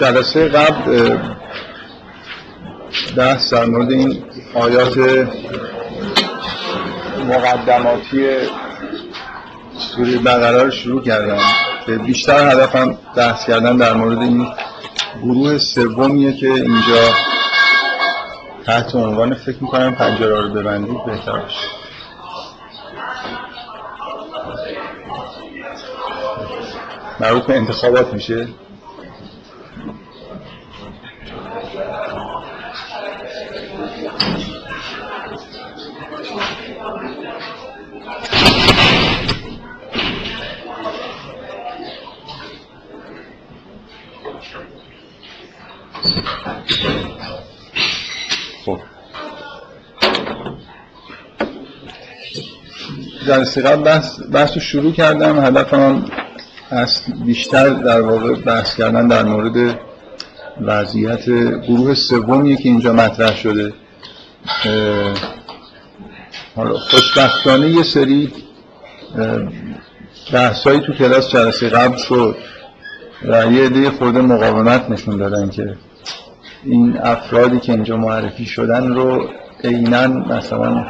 جلسه قبل بحث در مورد این آیات مقدماتی سوره بقره رو شروع کردم. که بیشتر هدفم بحث کردن در مورد این گروه سومیه که اینجا تحت عنوان فکر می‌کنم پنجره رو ببندید بهتر باشه. مربوط به انتخابات میشه؟ جلسه قبل بحث, بحث رو شروع کردم. هدفم اصل بیشتر در واقع بحث کردن در مورد وضعیت گروه سومیه که اینجا مطرح شده. خوشبختانه یه سری بحثایی تو کلاس جلسه قبل شد و یه عده خورده مقاومت نشون دادن که این افرادی که اینجا معرفی شدن رو عینا مثلا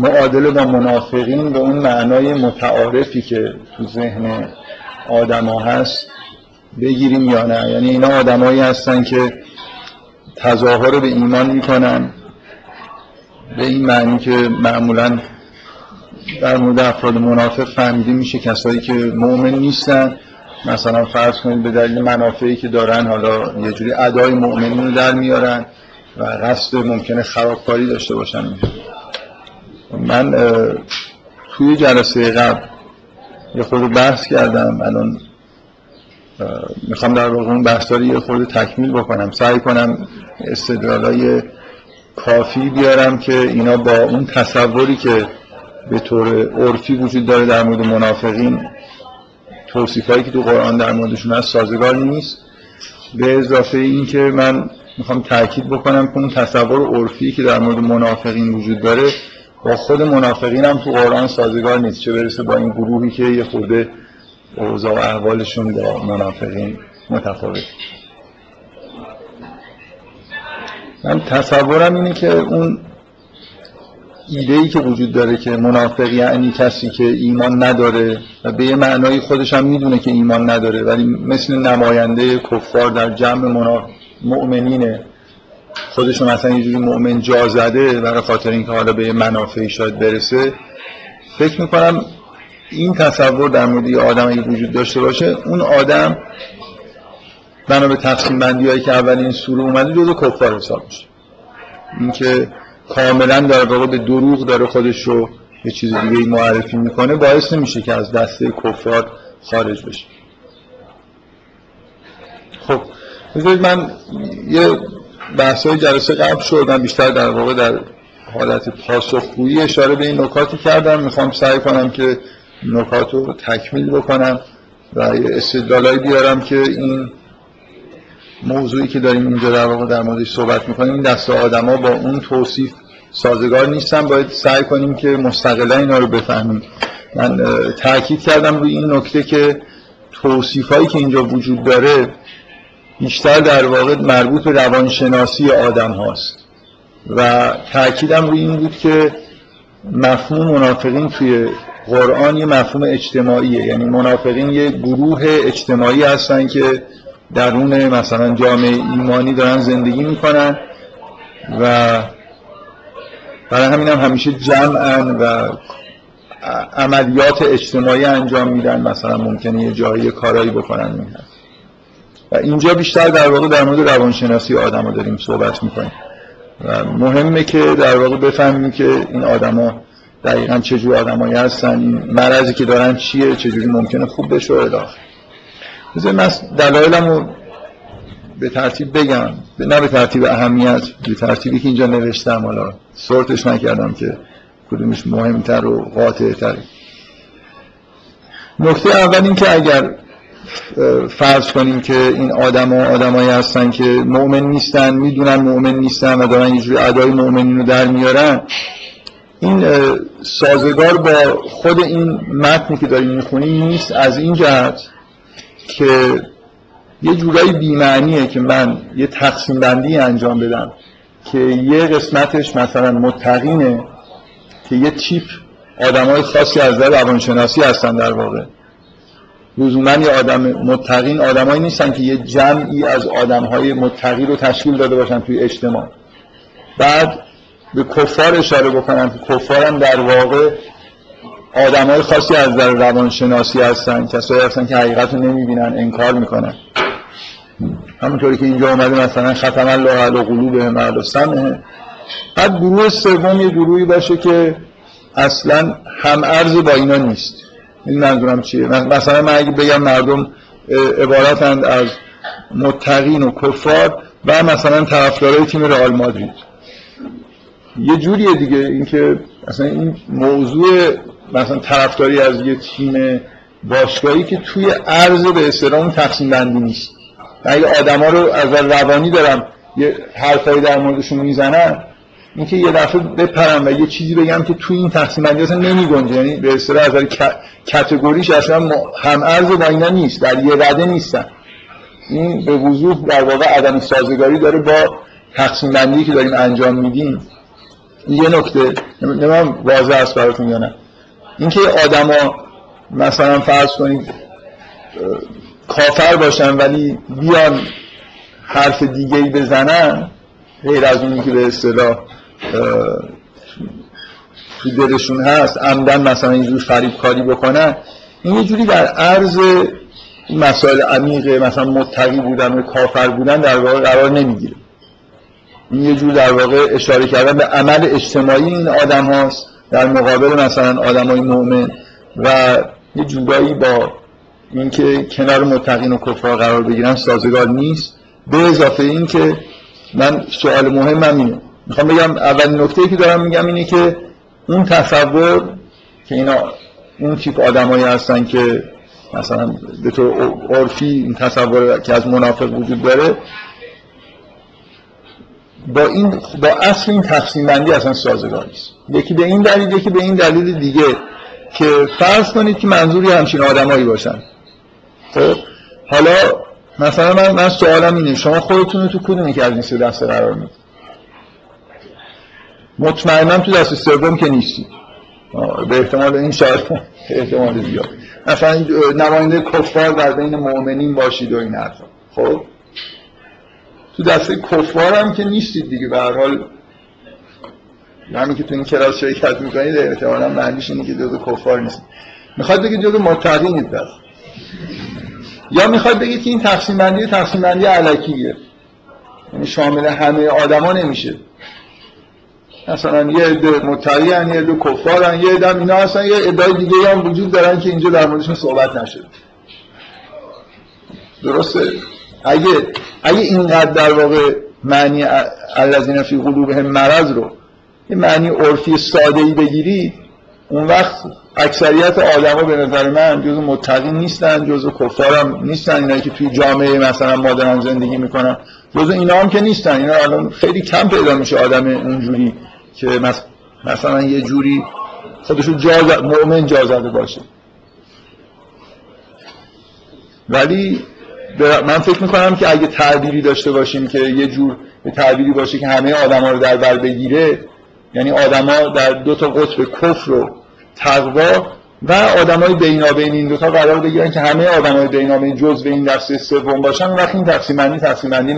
معادله با منافقین به اون معنای متعارفی که تو ذهن آدما هست بگیریم یا نه. یعنی اینا آدمایی هستن که تظاهر به ایمان می‌کنن. به این معنی که معمولا در مورد افراد منافق فهمیده میشه کسایی که مؤمن نیستن. مثلا فرض کنید به دلیل منافعی که دارن حالا یه جوری ادای مؤمنین رو در میارن و قصد ممکنه خرابکاری داشته باشن. من توی جلسه قبل یه خورده بحث کردم. الان می‌خوام در واقع اون بحث یه خورده تکمیل بکنم. سعی کنم استدلالای کافی بیارم که اینا با اون تصوری که به طور عرفی وجود داره در مورد منافقین توصیف هایی که تو قرآن در موردشون هست سازگار نیست. به اضافه این که من می‌خوام تاکید بکنم که اون تصور عرفی که در مورد منافقین وجود داره با خود منافقین هم تو قرآن سازگار نیست. چه برسه با این گروهی که یه خورده اوضاع و احوالشون با منافقین متفاوت. من تصورم اینه که اون ایده ای که وجود داره که منافق یعنی کسی که ایمان نداره و به یه معنای خودش هم می‌دونه که ایمان نداره ولی مثل نماینده کفار در جمع مؤمنینه. خودشون مثلا یه جوری مؤمن جا زده برای خاطر اینکه حالا به منافعی شاید برسه فکر می‌کنم این تصور در مورد یه آدم اگه وجود داشته باشه اون آدم بنا به تقسیم بندی هایی که اولین سوره اومده جزو کفار حساب میشه. اینکه کاملا در واقع به دروغ داره خودش رو یه چیز دیگه معرفی می‌کنه باعث نمیشه که از دسته کفار خارج بشه. خب بذارید من یه بحث های جلسه قبل شد. من بیشتر در واقع در حالت پاسخگویی اشاره به این نکاتی کردم. می‌خوام سعی کنم که نکات رو تکمیل بکنم و استدلالایی بیارم که این موضوعی که داریم اینجا در واقع در موردش صحبت می‌کنیم این دست آدما با اون توصیف سازگار نیستن. باید سعی کنیم که مستقلا اینا رو بفهمیم. من تاکید کردم روی این نکته که توصیف هایی که اینجا وجود داره بیشتر در واقع مربوط به روانشناسی آدم هاست. و تاکیدم روی این بود که مفهوم منافقین توی قرآن یه مفهوم اجتماعیه. یعنی منافقین یه گروه اجتماعی هستن که درون مثلا جامعه ایمانی دارن زندگی می‌کنن و برای همین هم همیشه جمعن و عملیات اجتماعی انجام میدن. مثلا ممکنه یه جایی کارایی بکنن. این و اینجا بیشتر در واقع در مورد روانشناسی آدم ها داریم صحبت می‌کنیم. و مهمه که در واقع بفهمیم که این آدما دقیقا چجور آدمایی هستن این مرضی که دارن چیه چجوری ممکنه خوب بشه و بذار من دلایلم رو به ترتیب بگم. نه به ترتیب اهمیت به ترتیبی که اینجا نوشتم. حالا سورتش نکردم که کدومش مهمتر و قاطع تر نکته اول این که اگر فرض کنیم که این آدم ها آدمایی هستن که مؤمن نیستن می‌دونن مؤمن نیستن و دارن یه جوری ادای مؤمنین رو در میارن. این سازگار با خود این متنی که داریم می‌خونیم نیست از این جهت که یه جورایی بیمعنیه که من یه تقسیم بندی انجام بدم که یه قسمتش مثلا متقینه که یه تیپ آدمای خاصی از در روانشناسی هستن در واقع. لزوما یه آدم متقین آدمایی نیستن که یه جمعی از آدمهای متقی رو تشکیل داده باشن توی اجتماع. بعد به کفار اشاره بکنم که کفار هم در واقع آدمای خاصی از در روانشناسی هستن کسایی هستن که حقیقت رو نمی‌بینن انکار می‌کنن. همونطوری که اینجا اومده مثلا ختم الله علی قلوبهم و سمعهم. بعد گروه سوم یه گروهی باشه که اصلا هم ارز با اینا نیست. این منظورم چیه؟ مثلا من اگه بگم مردم عبارتند از متقین و کفار و مثلا طرفدارای تیم رئال مادرید. یه جوریه دیگه اینکه مثلا این موضوع مثلا طرفداری از یه تیم باشگاهی که توی عرض به اصطلاح تقسیم بندی نیست. اگه آدما رو از روانی دارم یه حرفایی در موردشون می‌زنن اینکه یه دفعه بپرم و یه چیزی بگم که توی این تقسیم بندی اصلا نمیگنجه یعنی به اصطلاح از کاتگوریش اصلا هم ارز با اینا نیست. در یه رده نیستن. این به وضوح در واقع عدم سازگاری داره با تقسیم بندی که داریم انجام میدیم. یه نکته نمیم واضح است براتون یا نه. اینکه آدما مثلا فرض کنید کافر باشن ولی بیان حرف دیگه ای بزنن غیر از اونی که به اصطلاح تو دلشون هست عمدن مثلا اینجور فریب کاری بکنن. این یه جوری در عرض مسائل عمیق مثلا متقی بودن و کافر بودن در واقع قرار نمی‌گیره. این یه جور در واقع اشاره کردن به عمل اجتماعی این آدم هاست. در مقابل مثلا آدم های مؤمن و یه جورایی با اینکه کنار متقین و کفار قرار بگیرن سازگار نیست. به اضافه این که من سوال مهم اینه. می‌خوام بگم اولین نکته که دارم میگم اینه که اون تصور که اینا اون تیپ آدمایی هستن که مثلا به طور عرفی این تصور که از منافق وجود داره با این با اصل این تقسیم بندی اصلا سازگار نیست. یکی به این دلیل یکی به این دلیل دیگه که فرض کنید که منظوری همچین آدمایی باشن. خب حالا مثلا من, من سوالم اینه شما خودتون رو تو کدومی که از این سه دسته قرار می‌دید؟ مطمئنا تو دست سوم که نیستی. به احتمال این شاید احتمال زیاد. مثلا نماینده کفار در بین مؤمنین باشید و این حرفا. خب؟ تو دسته کفار هم که نیستید دیگه. به هر حال همین که تو این کلاس شرکت می‌کنید احتمالا معنیش اینه که جزو کفار نیست می‌خواد بگید جزو متقینید بس. یا می‌خواد بگید که این تقسیم بندی تقسیم بندی علکیه. یعنی شامل همه آدما نمیشه. مثلا یه عده متقی یه عده کفار یه عده اینا هستن یه ادعای دیگه هم وجود دارن که اینجا در موردشون صحبت نشده. درسته؟ اگه اگه اینقدر در واقع معنی الذین فی قلوبهم مرض رو یه معنی عرفی ساده ای بگیرید اون وقت اکثریت آدما به نظر من جزو متقین نیستن جزو کفار هم نیستن اینایی که توی جامعه مثلا مادران زندگی می‌کنن. جزو اینا هم که نیستن. اینا الان خیلی کم پیدا میشه آدم اونجوری. که مثلا یه جوری خودشو جا مؤمن جا زده باشه. ولی من فکر می‌کنم که اگه تعبیری داشته باشیم که یه جور تعبیری باشه که همه آدما رو در بر بگیره یعنی آدما در دو تا قطب کفر و تقوا و آدمای بینابین این دو تا قرار بگیرن که همه آدمای بینابین جزء این دسته سوم باشن. وقتی این تقسیم بندی تقسیم بندی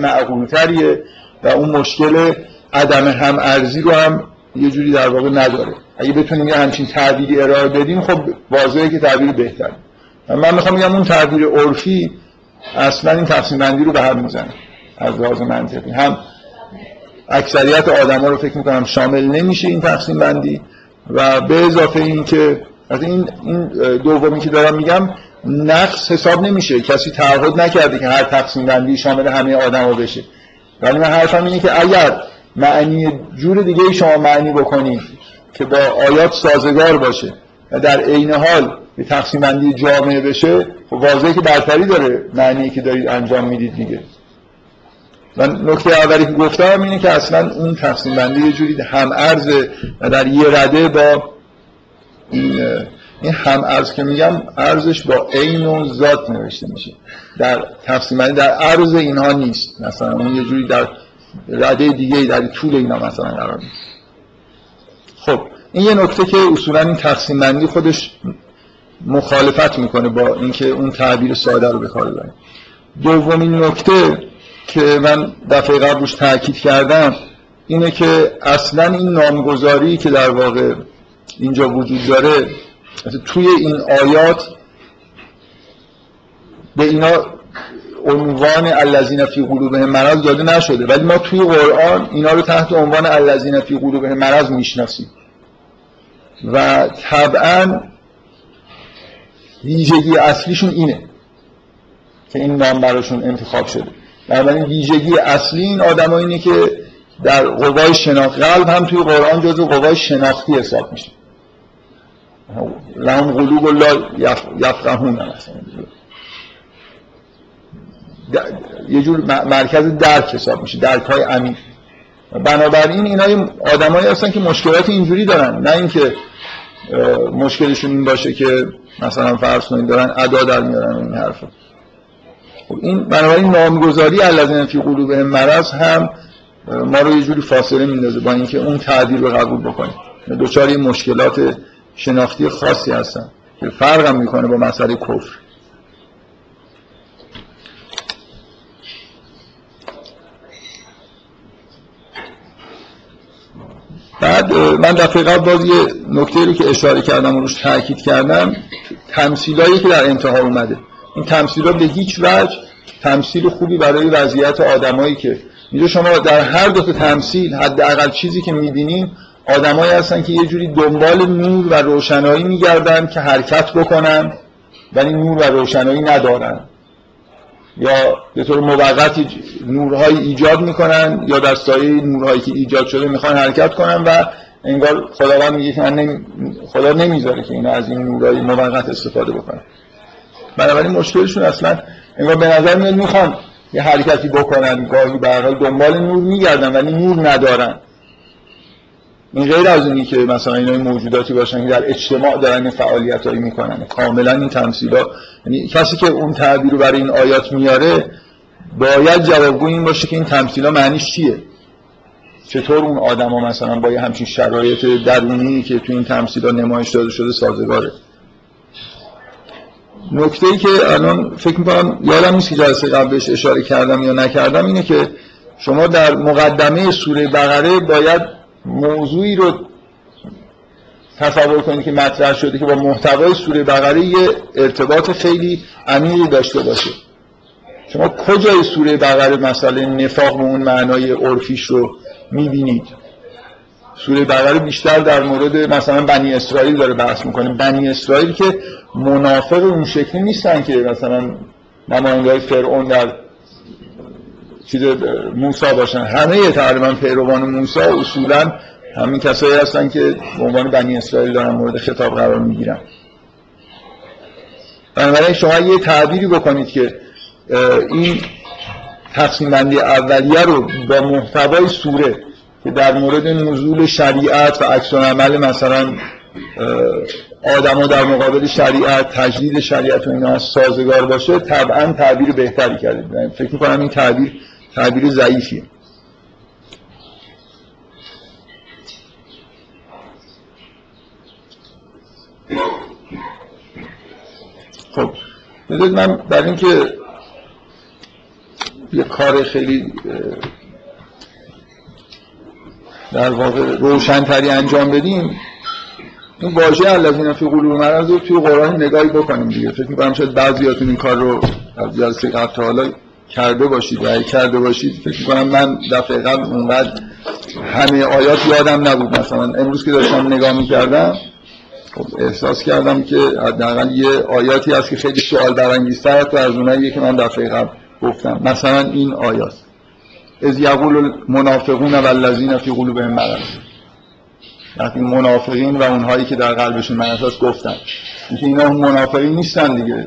و اون مشکل عدم هم ارزی رو هم یه جوری در واقع نداره. اگه بتونیم یه همچین تعبیری ارائه بدیم خب واضحه که تعبیر بهتر من می‌خوام بگم اون تعبیر عرفی اصلا این تقسیم بندی رو به هم می‌زنه. از لحاظ منطقی. هم اکثریت آدما رو فکر می‌کنم شامل نمیشه این تقسیم بندی و به اضافه این که این این دومی که دارم میگم نقص حساب نمیشه. کسی تعهد نکرده که هر تقسیم بندی شامل همه آدما بشه. ولی من حرفم اینه که اگر معنی جور دیگه شما معنی بکنید که با آیات سازگار باشه و در عین حال به تقسیم بندی جامعه بشه خب واضحه که برتری داره معنی که دارید انجام می‌دید دیگه. و نکته اولی که گفتم اینه که اصلا اون تقسیم بندی یه جوری هم ارز در یه رده با این این هم ارز که میگم ارزش با عین و ذات نوشته میشه. در تقسیم بندی در ارز اینها نیست. مثلا اون یه جوری در رده دیگه در طول اینا مثلا قرار نیست. خب این یه نکته که اصولا این تقسیم بندی خودش مخالفت می‌کنه با اینکه اون تعبیر ساده رو ببریم دومین نکته که من دفعه قبل روش تاکید کردم اینه که اصلا این نامگذاری که در واقع اینجا وجود داره توی این آیات به اینا عنوان الذین فی قلوبهم مرض داده نشده. ولی ما توی قرآن اینا رو تحت عنوان الذین فی قلوبهم مرض می‌شناسیم. و طبعا ویژگی اصلیشون اینه که این نام براشون انتخاب شده. بنابراین ویژگی اصلی این آدم اینه که در قوای شناخت قلب هم توی قرآن جزو قوای شناختی حساب میشه. لهم قلوب الله یفقهون یه جور مرکز درک حساب میشه درک های عمیق. بنابراین اینا آدمایی هستن که مشکلات اینجوری دارن. نه اینکه مشکلشون این باشه که مثلا فرض کنید دارن ادا در میارن این حرفا. خب این بنابراین نامگذاری الذین فی قلوبهم مرض هم ما رو یه جوری فاصله میندازه با اینکه اون تعبیر رو قبول بکنیم. دوچار مشکلات شناختی خاصی هستن که فرق هم می‌کنه با مسئله کفر. بعد من دفعه قبل باز یه نکته رو که اشاره کردم و روش تاکید کردم تمثیلایی که در انتها اومده. این تمثیل به هیچ وجه تمثیل خوبی برای وضعیت آدمایی که اینجا شما در هر دو تا تمثیل حداقل چیزی که می‌بینیم آدمایی هستن که یه جوری دنبال نور و روشنایی میگردن که حرکت بکنن ولی نور و روشنایی ندارن. یا به طور موقتی نورهایی ایجاد می‌کنن یا در سایه نورهایی که ایجاد شده می‌خوان حرکت کنن و انگار خداوند میگه که خدا نمی‌ذاره که اینا از این نورهای موقت استفاده بکنن. بنابراین مشکلشون اصلا انگار به نظر میاد می‌خوان یه حرکتی بکنن گاهی به دنبال نور میگردن ولی نور ندارن. این غیر از اینی که مثلا اینا موجوداتی باشن که در اجتماع دارن فعالیت هایی می‌کنن. کاملا این تمثیل ها یعنی کسی که اون تعبیر رو برای این آیات میاره باید جوابگو این باشه که این تمثیل ها معنیش چیه. چطور اون آدما مثلا با یه همچین شرایط درونی که تو این تمثیل ها نمایش داده شده سازگاره؟ نکته ای که الان فکر می‌کنم یادم نیست که جلسه قبلش اشاره کردم یا نکردم اینه که شما در مقدمه سوره بقره باید موضوعی رو تصور کنید که مطرح شده که با محتوای سوره بقره یه ارتباط خیلی عمیقی داشته باشه. شما کجای سوره بقره مسئله نفاق به اون معنای عرفیش رو می‌بینید؟ سوره بقره بیشتر در مورد مثلا بنی اسرائیل داره بحث می‌کنه. بنی اسرائیل که منافق اون شکلی نیستن که مثلا نماینده فرعون در چیز موسا باشن. همه تقریبا پیروان موسا اصولا همین کسایی هستن که به عنوان بنی اسرائیل دارن مورد خطاب قرار می‌گیرن. بنابراین شما یه تعبیری بکنید که این تقسیم بندی اولیه رو با محتوای سوره که در مورد نزول شریعت و عکس عمل مثلا آدما در مقابل شریعت تجدید شریعت و اینا سازگار باشه طبعا تعبیر بهتری کردید. فکر می‌کنم این تعبیر تعبیر ضعیفیه خب بذارید من برای اینکه یه کار خیلی در واقع روشنتری انجام بدیم این واژه الذین فی قلوب مرض رو توی قرآن نگاهی بکنیم دیگه. فکر می‌کنم شاید بعضیاتون این کار رو از جلسه قبل حالا کرده باشید و کرده باشید فکر کنم من دفعه قبل اونقدر همه آیات یادم نبود. مثلا امروز که داشتم نگاه می‌کردم خب احساس کردم که حداقل یه آیاتی هست که خیلی سوال برانگیزتر است از اونایی که من دفعه قبل گفتم. مثلا این آیات. از یقول المنافقون والذین فی قلوبهم مرض. وقتی منافقین و اونهایی که در قلبشون مرض گفتن. اینکه اینا منافقین نیستن دیگه.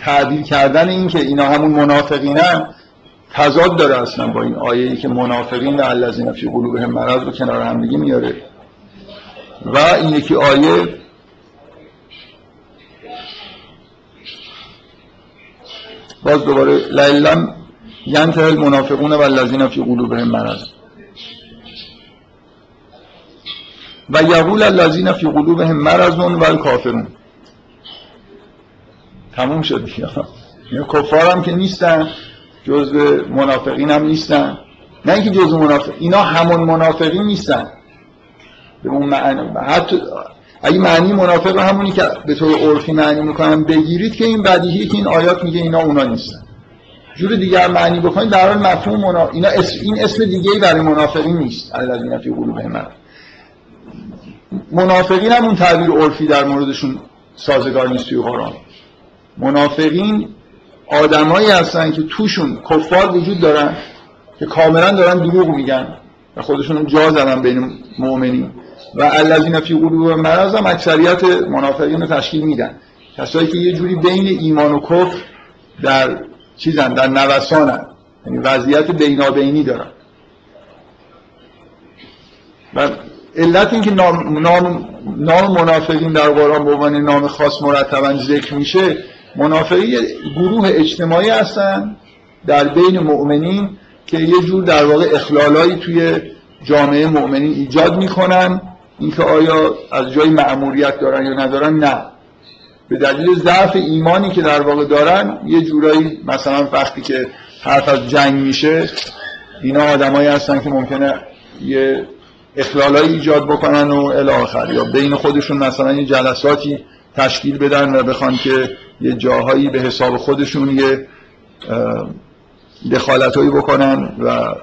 تعبیر کردن این که اینا همون منافقینن تضاد داره اصلا با این آیه ای که منافقین و الذین فی قلوبهم مرض رو کنار هم دیگه میاره. و این یکی آیه باز دوباره لعلم ینتهی المنافقون و الذین فی قلوبهم مرض. و یقول الذین فی قلوبهم مرض و الکافرون. تموم شد یعنی کفار هم که نیستن جزء منافقین هم نیستن. نه اینکه جزء منافق اینا همون منافقین نیستن. به اون معنی حتی اگه معنی منافق همونی که به طور عرفی معنی می‌کنن بگیرید که این بدیهی که این آیات میگه اینا اونا نیستن. جور دیگر معنی بکنید در حال مفهوم منا... اینا. این اسم دیگه ای برای منافقین نیست. الذین فی قلوبهم من منافقین هم اون تعبیر عرفی در موردشون سازگار نیست توی قرآن. منافقین آدمایی هستن که توشون کفار وجود دارن که کاملا دارن دروغ میگن و خودشون جا زدن بین مؤمنین. و الذین فی قلوب مرض هم اکثریت منافقین رو تشکیل میدن. کسایی که یه جوری بین ایمان و کفر در چیزن در نوسانن. یعنی وضعیت بینابینی دارن. و علت اینکه نام, نام, نام منافقین در قرآن به عنوان نام خاص مرتبا ذکر میشه منافقی گروه اجتماعی هستن در بین مؤمنین که یه جور در واقع اخلالایی توی جامعه مؤمنین ایجاد می‌کنن. اینکه آیا از جای معمولیت دارن یا ندارن؟ نه. به دلیل ضعف ایمانی که در واقع دارن یه جورایی مثلا وقتی که حرف از جنگ میشه اینا آدمایی هستن که ممکنه یه اخلالایی ایجاد بکنن و الاخر یا بین خودشون مثلا یه جلساتی تشکیل بدن و بخوان که یه جاهایی به حساب خودشون یه دخالتهایی بکنن و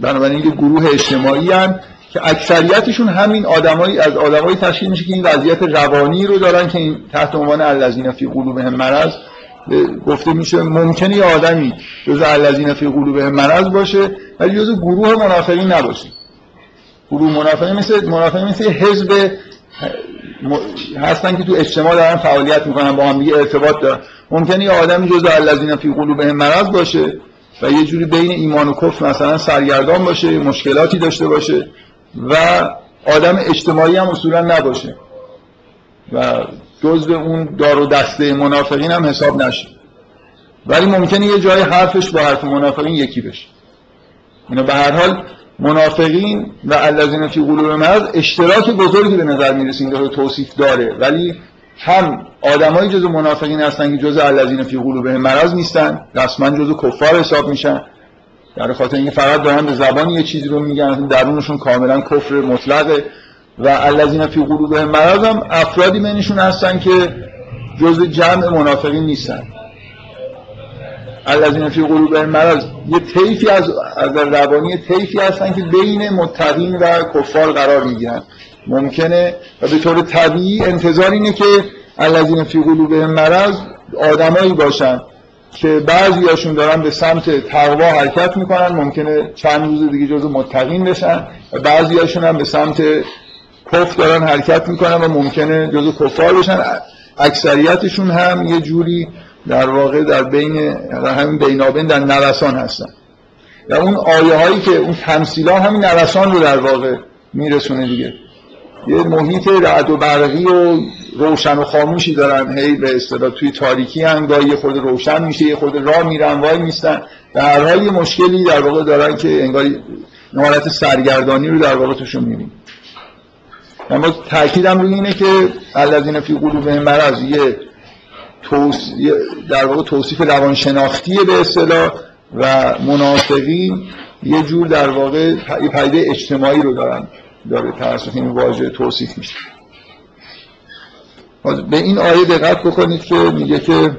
بنابراین یه گروه اجتماعی هن که اکثریتشون همین آدمایی از آدمایی تشکیل میشه که این وضعیت روانی رو دارن که این تحت عنوان الذین فی قلوبهم مرض. گفته میشه ممکنه یه آدمی جز الذین فی قلوبهم مرض باشه ولی جز گروه منافقین نباشه. گروه منافقین مثل منافقین مثل حزب هستن که تو اجتماع دارن فعالیت می‌کنن با هم دیگه ارتباط دارن. ممکنه یه آدمی جز الذین فی قلوبهم مرض باشه و یه جوری بین ایمان و کفر مثلا سرگردان باشه مشکلاتی داشته باشه و آدم اجتماعی هم اصولا نباشه و جزء اون دار و دسته منافقین هم حساب نشه. ولی ممکنه یه جای حرفش با حرف منافقین یکی بشه. اینا به هر حال منافقین و الذین فی قلوب مرض اشتراک بزرگی به نظر می‌رسه این رو توصیف داره. ولی هم آدمای جزء منافقین هستن که جزء الذین فی قلوبهم مرض نیستن رسما جزء کفار حساب میشن. در خاطر اینکه فقط دارن به زبان یه چیزی رو میگن درونشون کاملا کفر مطلقه. و الذین فی قلوبهم مرض هم افرادی بینشون هستن که جزء جمع منافقین نیستن. الذین فی قلوبهم مرض یه طیفی از از روانی طیفی هستن که بین متقین و کفار قرار می‌گیرن. ممکنه و به طور طبیعی انتظار اینه که الذین فی قلوبهم مرض آدمایی باشن که بعضی دارن به سمت تقوا حرکت می‌کنن. ممکنه چند روز دیگه جزو متقین بشن و بعضی هم به سمت کف دارن حرکت می‌کنن و ممکنه جزو کفار بشن. اکثریتشون هم یه جوری در واقع در بین در همین بینابین در نوسان هستن. و اون آیه هایی که اون تمثیل همین نوسان رو در واقع میرسونه دیگه. یه محیط رعد و برقی و روشن و خاموشی دارن. هی به اصطلاح توی تاریکی هم گاهی خود روشن میشه یه خود راه میرن وای میستن. در هر حال یه مشکلی در واقع دارن که انگاری حالت سرگردانی رو در واقع توشون می‌بینیم اما تاکیدم روی اینه که الذین فی قلوبهم مرض یه در واقع توصیف روانشناختیه به اصطلاح و منافقین یه جور در واقع پیده اجتماعی رو دارن داره توسط این واژه توصیف میشه. به این آیه دقت بکنید که میگه که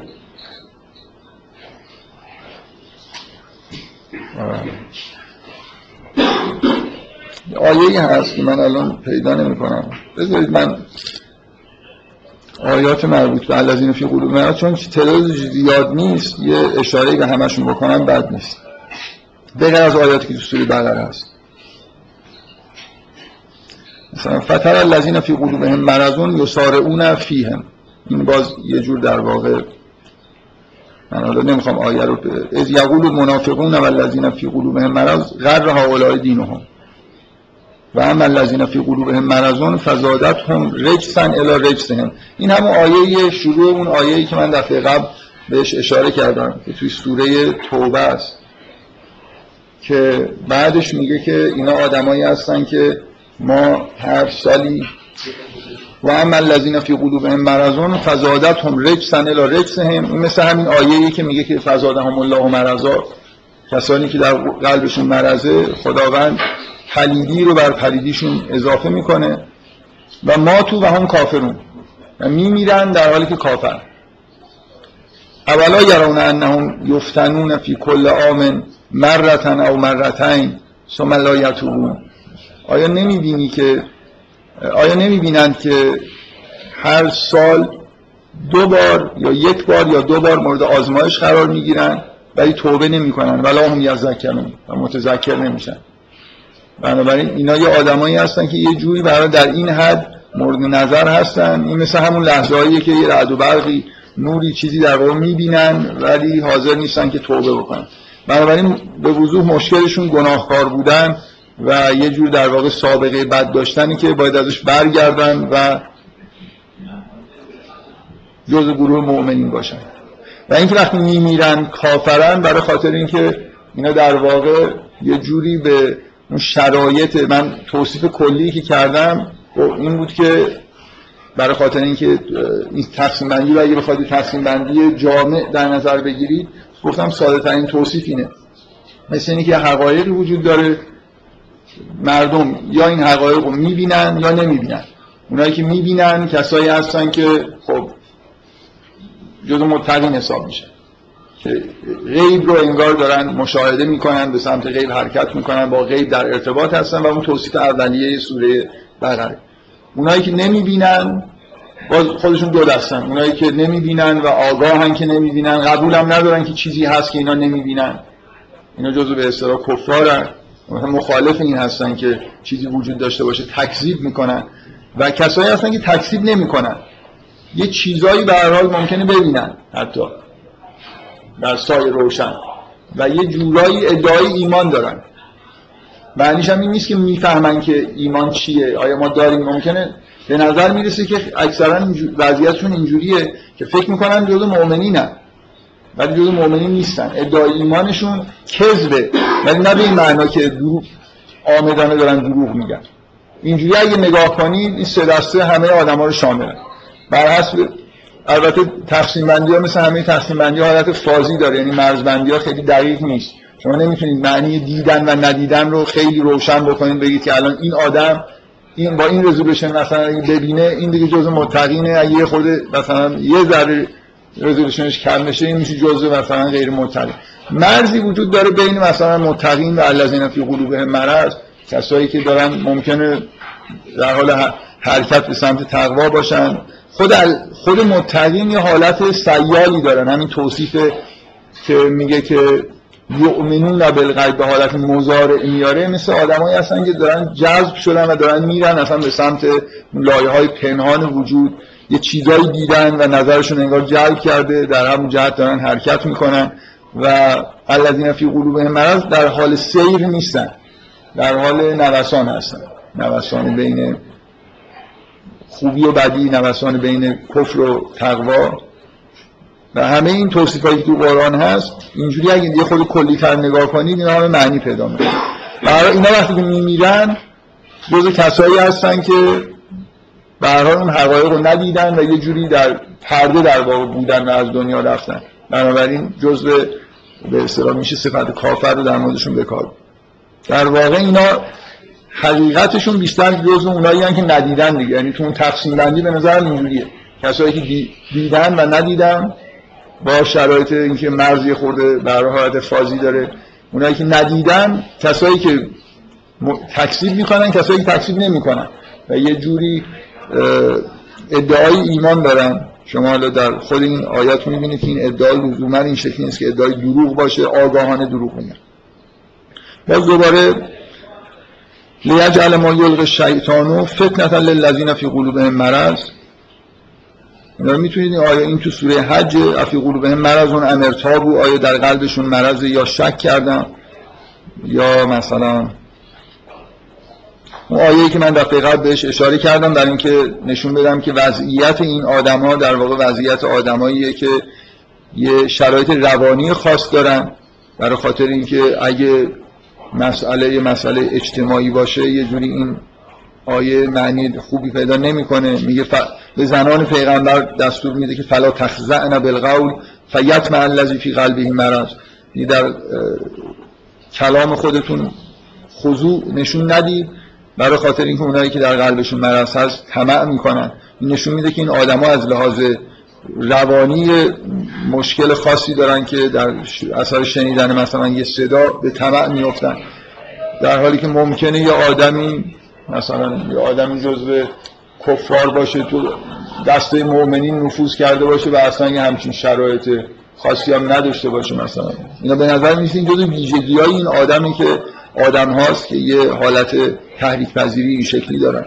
آیه هست که من الان پیدا نمی کنم بذارید من آیات مربوط به الذین فی قلوب مرض چون تعداد زیاد نیست یه اشاره به همشون بکنم بد نیست. بغیر از آیاتی که تو سوره بقره هست. مثلا فتر الذین فی قلوبهم مرضون یسارعون فیهم. این باز یه جور در واقع من حالا نمی‌خوام آیه رو از یقول المنافقون والذین فی قلوبهم مرض غر هؤلاء دینهم. و اما الذین فی قلوبهم مرضون فزادتهم رجسا الی رجسهم. این همون آیه شروع اون آیه‌ای که من دفعه قبل بهش اشاره کردم که توی سوره توبه است که بعدش میگه که اینا آدمایی هستن که ما هر سالی و اما الذین فی قلوبهم مرضون فزادتهم رجسا الی رجسهم. این مثل همین آیه‌ای که میگه که فزادهم الله مرضا. کسانی که در قلبشون مرضه خداوند پلیدی رو بر پلیدیشون اضافه می‌کنه و ما تو و هم کافرون. و میمیرن در حالی که کافر. اولا یرون انهم یفتنون فی کل آمن مرتن او مرتین ثم لا یتوبون. آیا نمی‌بینی که آیا نمی‌بینند که هر سال دو بار یا یک بار یا دو بار مورد آزمایش قرار می‌گیرن ولی توبه نمی‌کنن. ولا هم یذکرون و متذکر نمیشن. بنابراین اینا یه آدمایی هستن که یه جوری برای در این حد مورد نظر هستن. این مثل همون لحظه که یه رعد و برقی نوری چیزی در واقع می‌بینن ولی حاضر نیستن که توبه بکنن. بنابراین به وضوح مشکلشون گناهکار بودن و یه جور در واقع سابقه بد داشتنی که باید ازش برگردن و جز گروه مؤمنین باشن. و اینکه وقتی میمیرن کافرن برای خاطر اینکه اینا در واقع یه جوری به اون شرایط من توصیف کلی که کردم این بود که برای خاطر اینکه این تقسیم بندی رو اگه بخواید تقسیم بندی جامع در نظر بگیرید گفتم ساده ترین توصیف اینه. مثل اینکه حقایقی وجود داره مردم یا این حقایق رو می‌بینن یا نمی‌بینن. اونایی که می‌بینن کسایی هستن که خب جزو متقین حساب میشه که غیب رو انگار دارن مشاهده می‌کنن به سمت غیب حرکت می‌کنن با غیب در ارتباط هستن و اون توصیف اولیه سوره بقره. اونایی که نمی‌بینن باز خودشون دو دستن. اونایی که نمی‌بینن و آگاهن که نمی‌بینن قبولم ندارن که چیزی هست که اینا نمی‌بینن. اینا جزو به اصطلاح کفارن. مخالف این هستن که چیزی وجود داشته باشه تکذیب می‌کنن. و کسایی هستن که تکذیب نمی‌کنن. یه چیزایی به هر حال ممکنه ببینن حتی. در سای روشن. و یه جورایی ادعای ایمان دارن. معنیش هم این نیست که می‌فهمن که ایمان چیه. آیا ما داریم؟ ممکنه. به نظر می‌رسه که اکثرا وضعیتشون اینجوریه که فکر می‌کنن جزو نه ولی جزو مؤمنین نیستن. ادعای ایمانشون کذبه. ولی نه به این معنا که دروغ آمدانه دارن دروغ میگن. اینجوری اگه نگاه کنید این سه دسته همه آدما رو شاملن. بر حسب البته تقسیم بندی ها مثل همه تقسیم بندی ها حالت فازی داره یعنی مرز بندی ها خیلی دقیق نیست. شما نمی‌تونید معنی دیدن و ندیدن رو خیلی روشن بکنید بگید که الان این آدم این با این رزولوشن مثلا اگه ببینه این دیگه جزء متقینه. اگه خود مثلا یه ذره رزولوشنش کم بشه این میشه جزء مثلا غیر متقین. مرزی وجود داره بین مثلا متقین و الذین فی قلوبهم مرض کسایی که دارن ممکنه در حال حرکت به سمت تقوا باشن. خود خود متقین یه حالت سیالی دارن همین توصیف که میگه که یؤمنون بالغیب به حالت مزارع میاره. مثل آدمایی هستن که دارن جذب شدن و دارن میرن اصلا به سمت لایه های پنهان وجود. یه چیزایی دیدن و نظرشون انگار جلب کرده. در همون جهت دارن حرکت می‌کنن و الذین فی قلوبهم مرض در حال سیر نیستن. در حال نوسان هستن. نوسان بین خوبی و بدی نوسان بین کفر و تقوا. و همه این توصیف که تو قرآن هست اینجوری اگه یه خود کلی تر نگاه کنید اینا همه معنی پیدا می‌کنه. اینا وقتی که میمیرن جز کسایی هستن که به اون حقایق رو ندیدن و یه جوری در پرده در واقع بودن و از دنیا رفتن. بنابراین جزء به اصطلاح میشه صفت کافر رو در موردشون بکار. در واقع اینا حقیقتشون بیشتر جزء اونایی که ندیدن دیگه. یعنی تو اون تقسیم بندی به نظر اینجوریه. کسایی که دیدن و ندیدن با شرایط اینکه مرزی خورده برای حالت فازی داره. اونایی که ندیدن کسایی که تکسیب می‌کنن کسایی که تکسیب نمی‌کنن. و یه جوری ادعای ایمان دارن. شما حالا در خود این آیات می‌بینید که این ادعای لزوما این شکلی نیست که ادعای دروغ باشه آگاهانه دروغ میگن. باز دوباره لیجعل ما یلغ الشیطانو فتنة للذین فی قلوبهم مرض. اینا می‌تونید آیا این تو سوره حج افی قلوبهم مرض اون امرتابو آیا در قلبشون مرض یا شک کردم یا مثلا اون آیه‌ای که من دفعه قبل بهش اشاره کردم در اینکه نشون بدم که وضعیت این آدما در واقع وضعیت آدماییه که یه شرایط روانی خاص دارن. برای خاطر اینکه اگه مسئله یه مسئله اجتماعی باشه یه جوری این آیه معنی خوبی پیدا نمی‌کنه. میگه ف... به زنان پیغمبر دستور میده که فلا تخزعن بالقول فیتمع الذی فی قلبه مرض. در کلام خودتون خضوع نشون ندید برای خاطر اینکه اونایی که در قلبشون مرض هست طمع می‌کنن. نشون میده که این آدما از لحاظ روانی مشکل خاصی دارن که در اثر شنیدن مثلا یه صدا به طمع میفتن در حالی که ممکنه یه آدمی مثلا یه آدمی جزو کفار باشه تو دسته مؤمنین نفوذ کرده باشه و اصلا یه همچین شرایط خاصی هم نداشته باشه مثلا. اینا به نظر میسه این جزو ویژگی این آدمی که آدم هاست که یه حالت تحریک پذیری این شکلی دارن.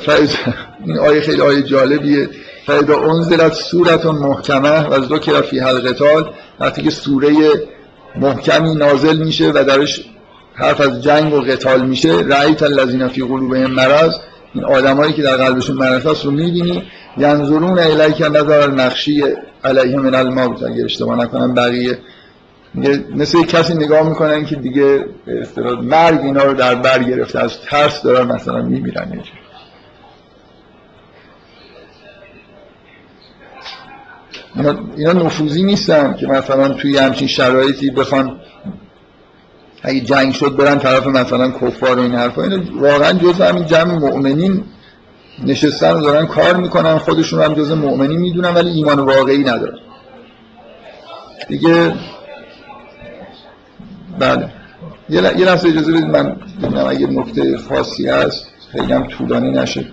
فایز این آیه خیلی آیه جالبیه. فایدا انزلت صورت محکمه و ذکر فی القتال. وقتی که سوره محکمی نازل میشه و درش حرف از جنگ و قتال میشه رأیت الذین فی قلوبهم مرض این آدمایی که در قلبشون مرض هست رو می‌بینی. ینظرون الیک نظر نقشی علیه من الموت. اگر اشتباه نکنم بقیه مثل کسی نگاه می‌کنن که دیگه مرگ اینا رو در بر گرفته از ترس دارن مثلا میمیرن اینا, اینا نفوذی نیستن که مثلا توی همچین شرایطی بخوان اگه جنگ شد برن طرف مثلا کفار و این حرفا. اینا واقعا جز همین جمع مؤمنین نشستن و دارن کار می‌کنن. خودشون هم جز مؤمنین می‌دونن ولی ایمان واقعی ندارن. دیگه بله. یه لحظه اجازه بدید من ببینم اگه نکته خاصی هست. خیلی هم طولانی نشه.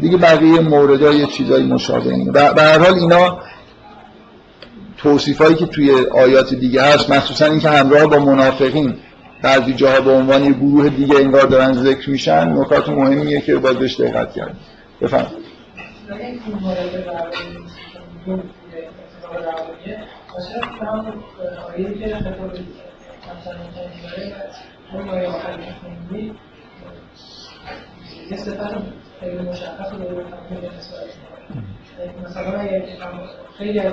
دیگه بقیه ها یه چیزایی مشابه اینه. به هر حال اینا توصیفایی که توی آیات دیگه هست مخصوصا اینکه همراه با منافقین بعضی جاها به عنوان یه گروه دیگه انگار دارن ذکر میشن نکات مهمیه که باید بهش دقت کرد بفهم خیلی داره مثلا خیلی از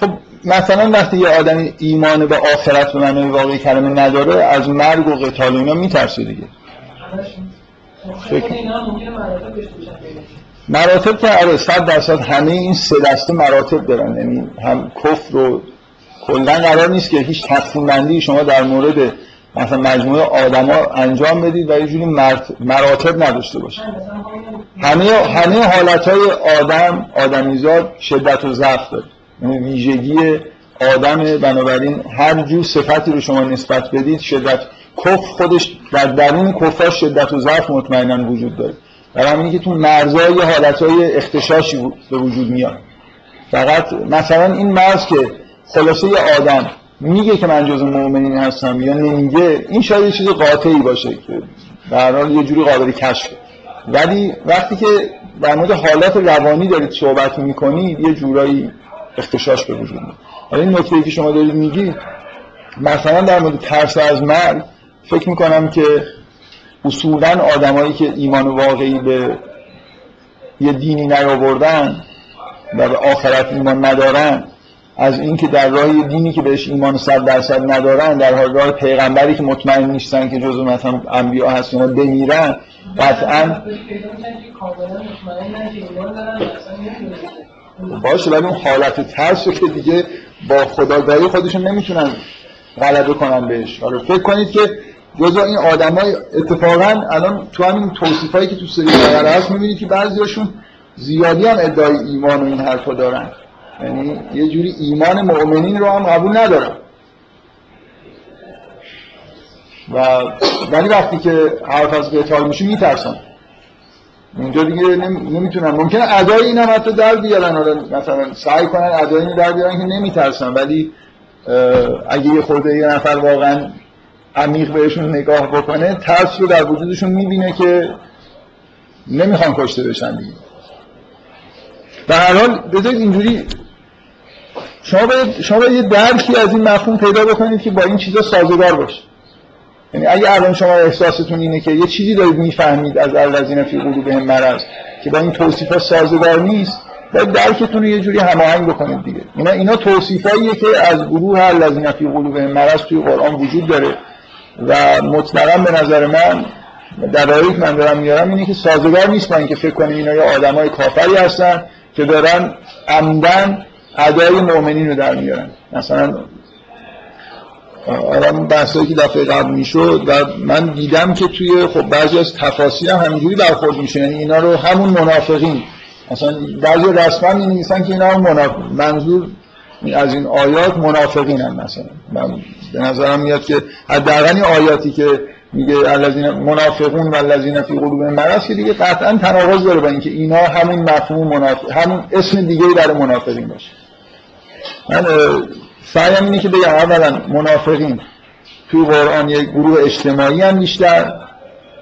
خب مثلا وقتی یه آدمی ایمان به آخرت به معنی واقعی کلمه نداره از مرگ و قتال اینا میترسه دیگه. فکر مراتب که آره صد درصد همه این سه دسته مراتب دارن. یعنی هم کفر رو کلا قرار نیست که هیچ تقسیم شما در مورد مثلا مجموعه آدما انجام بدید و یه جوری مراتب نداشته باشه همه همه حالتهای آدم آدمیزاد شدت و ضعف داره. یعنی ویژگی آدم بنابراین هر جور صفتی رو شما نسبت بدید شدت کفر خودش در درون کفر شدت و ضعف مطمئنا وجود داره. در همینی که تو مرزای حالتهای اختشاشی به وجود میاد. فقط مثلا این مرز که خلاصه یه آدم میگه که من جز مؤمنین هستم یا نمیگه این شاید یه چیز قاطعی باشه که در حال یه جوری قابل کشف. ولی وقتی که در مورد حالات روانی دارید صحبت می‌کنید یه جورایی اختشاش به وجود میاد. حالا این نکته که شما دارید میگید مثلا در مورد ترس از مرگ فکر می‌کنم که اصولا آدمایی که ایمان واقعی به یه دینی نیاوردن و به آخرت ایمان ندارن از اینکه در راه دینی که بهش ایمان صد درصد ندارن در حال راه پیغمبری که مطمئن نیستن که جزو مثلا انبیا هست اینا بمیرن قطعا باشه ولی اون حالت ترس که دیگه با خداگاهی خودشون نمی‌تونن غلبه کنن بهش. آره فکر کنید که جزا این آدمای اتفاقا الان تو همین توصیفایی که تو سری بقره هست می‌بینید که بعضیاشون زیادی هم ادعای ایمان و این حرفا دارن. یعنی یه جوری ایمان مؤمنین رو هم قبول ندارن. و ولی وقتی که حرف از قتال میشه میترسن. اونجا دیگه نمی‌تونن. ممکنه ادای این هم حتی در بیارن. مثلا سعی کنن ادای این در بیارن که نمیترسن. ولی اگه یه خورده یه نفر واقعا عمیق بهشون نگاه بکنه ترس رو در وجودشون می‌بینه که نمی‌خوان کشته بشن دیگه. در هر حال بذارید اینجوری شما باید, شما باید یه درکی از این مفهوم پیدا بکنید که با این چیزا سازگار باشه. یعنی اگه الان شما احساستون اینه که یه چیزی دارید می‌فهمید از الذین فی قلوبهم مرض که با این توصیفا سازگار نیست باید درکتون رو یه جوری هماهنگ بکنید دیگه. اینا اینا توصیفاییه که از گروه الذین فی قلوبهم مرض توی قرآن وجود داره. و مطلقا به نظر من دلایلی که من دارم میارم اینه که سازگار نیست با اینکه فکر کنیم اینا یه آدمای کافری هستن که دارن عمدن ادای مؤمنین رو در میارن. مثلا آرام بحثایی که دفعه قبل می‌شد و من دیدم که توی خب بعضی از تفاصیل هم همینجوری برخورد میشه یعنی اینا رو همون منافقین. مثلا بعضی رسما می که اینا منافق منظور از این آیات منافقین هم مثلا. من به نظرم میاد که حداقل آیاتی که میگه الذین منافقون و الذین فی قلوبهم مرض که دیگه قطعا تناقض داره با اینکه اینا همون مفهوم منافق همون اسم دیگه برای منافقین باشه. من سعیم اینه که بگم اولا منافقین توی قرآن یک گروه اجتماعی هم بیشتر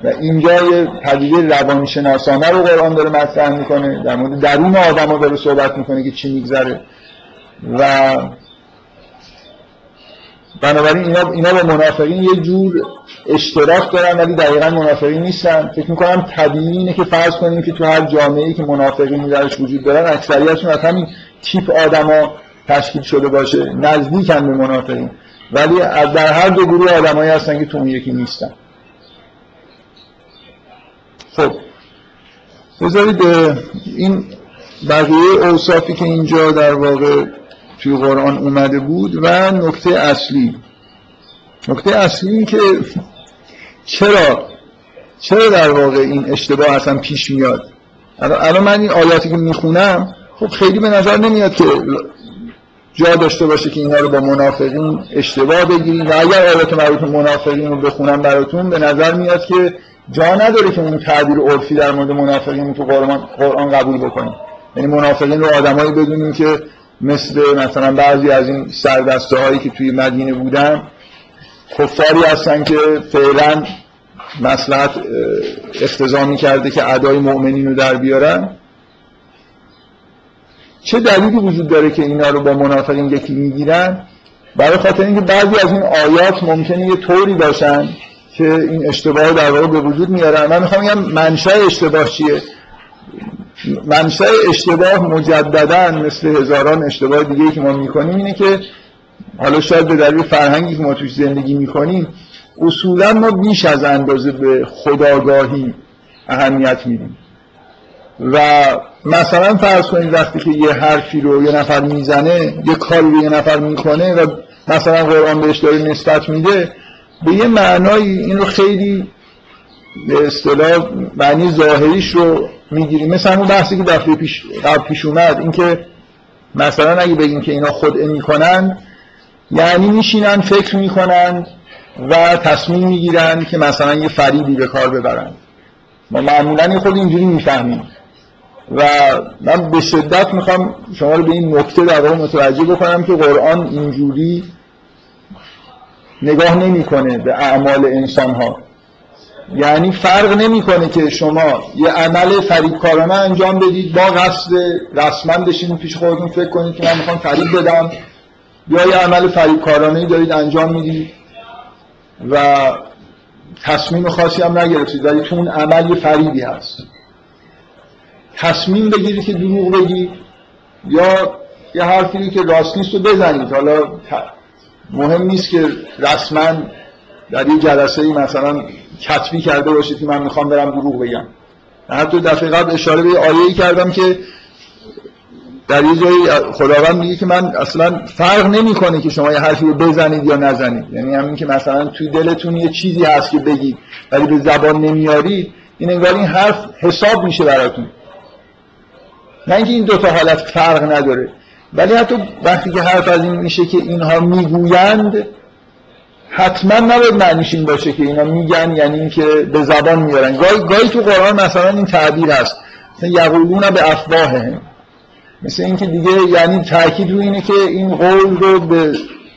و اینجا یه پدیده روانشناسانه رو قرآن داره مطرح می‌کنه در مورد درون آدم داره صحبت می‌کنه که چی میگذره. و بنابراین اینا, اینا با منافقین یه جور اشتراک دارن ولی دقیقا منافقین نیستن. فکر می‌کنم طبیعی اینه که فرض کنیم که تو هر جامعه ای که منافقین درش وجود دارن اکثریتشون از همین تیپ آدما تشکیل شده باشه نزدیک هم به منافقین. ولی در هر دو گروه آدمایی هستن که تو اون یکی نیستن. خب. بذارید این بقیه اوصافی که اینجا در واقع توی قرآن اومده بود و نکته اصلی. نکته اصلی این که چرا؟ چرا در واقع این اشتباه اصلا پیش میاد؟ الان من این آیاتی که می‌خونم خب خیلی به نظر نمیاد که جا داشته باشه که اینا رو با منافقین اشتباه بگیریم. و اگر آیات مربوط منافقین رو بخونم براتون به نظر میاد که جا نداره که اون تعبیر عرفی در مورد منافقین تو قرآن, قرآن قبول بکنیم. یعنی منافقین رو آدمایی بدونیم که مثل مثلا بعضی از این سردسته هایی که توی مدینه بودن کفاری هستن که فعلا مسلحت اختزامی کرده که ادای مؤمنین رو در بیارن. چه دلیلی وجود داره که اینا رو با منافقین یکی می‌گیرن؟ برای خاطر اینکه بعضی از این آیات ممکنه یه طوری باشن که این اشتباه در واقع به وجود میارن. من می‌خوام بگم منشأ اشتباه چیه؟ منشأ اشتباه مجددا مثل هزاران اشتباه دیگه که ما می‌کنیم اینه که حالا شاید به دلیل فرهنگی که ما توش زندگی می‌کنیم اصولا ما بیش از اندازه به خداگاهی اهمیت میدیم. و مثلا فرض کنید وقتی که یه حرفی رو یه نفر می‌زنه یه کاری رو یه نفر می‌کنه و مثلا قرآن بهش داره نسبت میده به یه معنایی این رو خیلی به اصطلاح معنی ظاهریش رو می‌گیریم. مثلا اون بحثی که دفعه پیش قبل پیش اومد اینکه مثلا اگه بگیم که اینا خود می‌کنن یعنی میشینن فکر می‌کنن و تصمیم می‌گیرن که مثلا یه فریبی به کار ببرن. ما معمولا خود اینجوری می‌فهمیم. و من به شدت می‌خوام شما رو به این نکته در واقع متوجه بکنم که قرآن اینجوری نگاه نمی‌کنه به اعمال انسان ها یعنی فرق نمی‌کنه که شما یه عمل فریبکارانه انجام بدید با قصد رسما بشین پیش خودتون فکر کنید که من می‌خوام فریب بدم. یا یه عمل فریبکارانه دارید انجام می‌دید و تصمیم خاصی هم نگرفتید ولی تو اون عمل یه فریبی هست. تصمیم بگیرید که دروغ بگید یا یه حرفی که راست نیست رو بزنید. حالا مهم نیست که رسما در یه جلسه ای مثلا کتبی کرده باشید که من می‌خوام برم دروغ بگم. حتی دفعه قبل اشاره به آیه کردم که در یه جایی خداوند میگه که من اصلا فرق نمی‌کنه که شما یه حرفی رو بزنید یا نزنید. یعنی همین که مثلا توی دلتون یه چیزی هست که بگید ولی به زبان نمیارید این انگار این حرف حساب میشه براتون. نه اینکه این دوتا حالت فرق نداره ولی حتی وقتی که حرف از این میشه که اینها می‌گویند حتما نباید معنیش این باشه که اینا میگن یعنی اینکه به زبان میارن. گاهی, گاهی تو قرآن مثلا این تعبیر هست. مثلا یقولون به افواههم مثل اینکه دیگه یعنی تاکید رو اینه که این قول رو به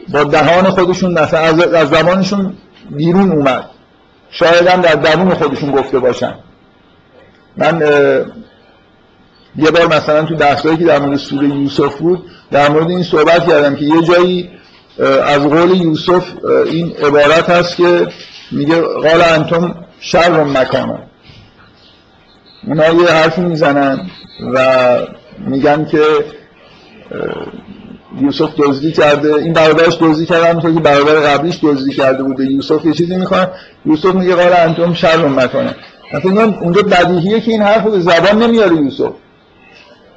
با دهان خودشون مثلا از, زبانشون بیرون اومد. شاید هم در درون خودشون گفته باشن. من یه بار مثلا تو درسایی که در مورد سوره یوسف بود در مورد این صحبت کردم که یه جایی از قول یوسف این عبارت هست که میگه قال انتم شر مکانا اونا یه حرفی می‌زنن و میگن که یوسف دزدی کرده. این برادرش دزدی کرده همونطور که برادر قبلیش دزدی کرده بوده. یوسف یه چیزی می‌کنه یوسف میگه قال انتم شر مکانه مثلا اونجا بدیهیه که این حرف به زبان نمیاره یوسف.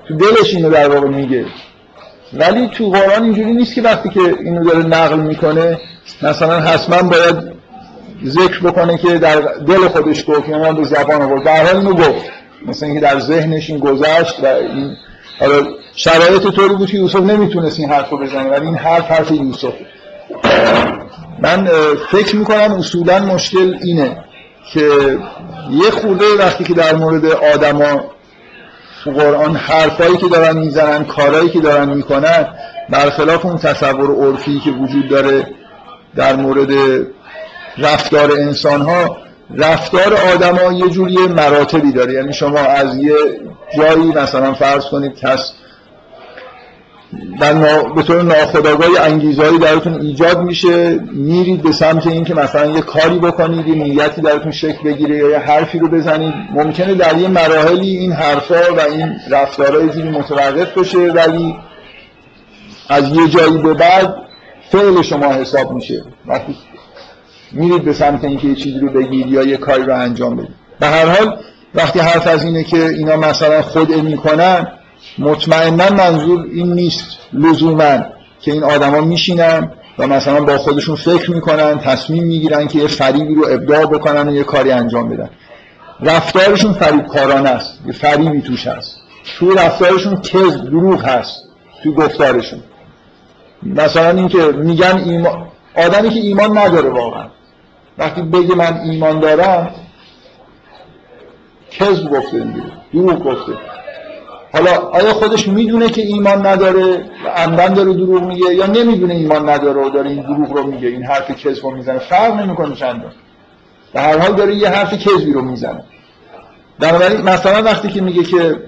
تو دلش اینو در واقع میگه. ولی تو قرآن اینجوری نیست که وقتی که اینو داره نقل می‌کنه مثلا حتما باید ذکر بکنه که در دل خودش گفت یا به زبان آورد. در حال اینو گفت. مثلا اینکه در ذهنش این گذشت و این حالا شرایط طوری بود که یوسف نمی‌تونست این حرف رو بزنه ولی این حرف حرف یوسف. من فکر می‌کنم اصولا مشکل اینه که یه خورده وقتی که در مورد آدما تو قرآن حرفایی که دارن می‌زنن کارهایی که دارن می‌کنن برخلاف اون تصور عرفی که وجود داره در مورد رفتار انسان ها رفتار آدما یه جوری مراتبی داره. یعنی شما از یه جایی مثلا فرض کنید کس در به طور ناخودآگاه انگیزهایی درتون ایجاد میشه. میرید به سمت اینکه مثلا یه کاری بکنید یه نیتی درتون شکل بگیره یا یه حرفی رو بزنید. ممکنه در یه مراحلی این حرفا و این رفتارها یه متوقف بشه ولی از یه جایی به بعد فعل شما حساب میشه. وقتی میرید به سمت اینکه یه چیزی رو بگید یا یه کاری رو انجام بدید. به هر حال وقتی حرف از اینه که اینا مثلا خود می‌کنن مطمئنا منظور این نیست لزوما که این آدما میشینن و مثلا با خودشون فکر می‌کنن تصمیم می‌گیرن که یه فریبی رو ابداع بکنن و یه کاری انجام بدن. رفتارشون فریب کارانه است یه فریبی توش هست. توی رفتارشون کذب دروغ هست توی گفتارشون. مثلا اینکه میگن ایمان آدمی که ایمان نداره واقعا. وقتی بگه من ایمان دارم کذب گفته دیگه دروغ گفته. حالا آیا خودش می‌دونه که ایمان نداره؟ و عمدن داره دروغ میگه یا نمی‌دونه ایمان نداره و داره این دروغ رو میگه این حرف کذب رو می‌زنه؟ فرق نمی‌کنه چندان به هر حال داره یه حرف کذبی رو می‌زنه. بنابراین مثلا وقتی که میگه که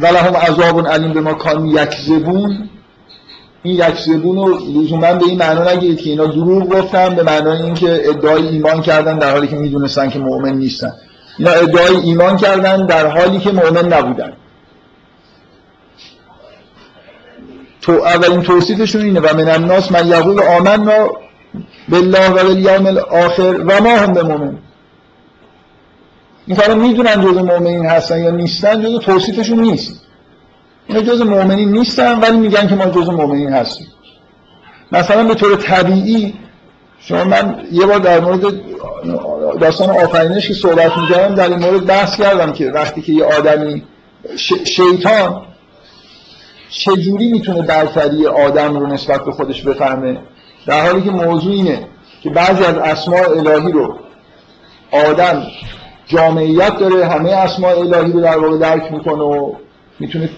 ولهم عذاب علیم به ما کان یکذبون این یکذبون رو لزوما به این معنا نگیرید که اینا دروغ گفتن به معنای اینکه ادعای ایمان کردن در حالی که می‌دونستن که مؤمن نیستن. اینا ادعای ایمان کردن در حالی که مؤمن نبودن. تو اولین توصیفشون اینه و من الناس من یقول آمنا بالله و بالیوم الاخر و ما هم به مؤمن این کارا می‌دونن جز مؤمنین هستن یا نیستن جز توصیفشون نیست. اینا جز مؤمنین نیستن ولی میگن که ما جز مؤمنین هستیم. مثلا به طور طبیعی شما من یه بار در مورد داستان آفرینش که صحبت می‌کردم در این مورد بحث کردم که وقتی که یه آدمی شیطان چجوری می‌تونه برتری آدم رو نسبت به خودش بفهمه؟ در حالی که موضوع اینه که بعضی از اسماء الهی رو آدم جامعیت داره همه اسماء الهی رو در واقع درک می‌کنه و می‌تونه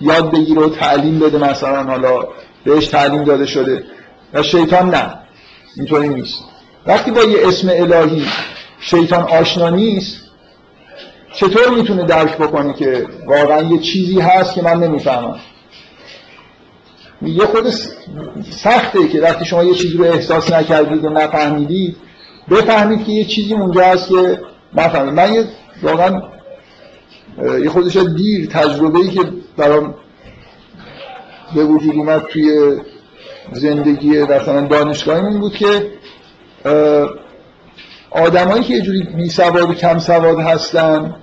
یاد بگیره و تعلیم بده مثلا حالا بهش تعلیم داده شده. و شیطان نه اینطوری نیست. وقتی با یه اسم الهی شیطان آشنا نیست چطور می‌تونه درک بکنه که واقعا یه چیزی هست که من نمی‌فهمم؟ یه خود سخته که وقتی شما یه چیزی رو احساس نکردید و نفهمیدید بفهمید که یه چیزی اونجا هست که نفهمید. من یه واقعا یه خودش دیر تجربه ای که برام به وجود اومد توی زندگی مثلا دانشگاهی این بود که آدمایی که یه جوری بی سواد و کم سواد هستن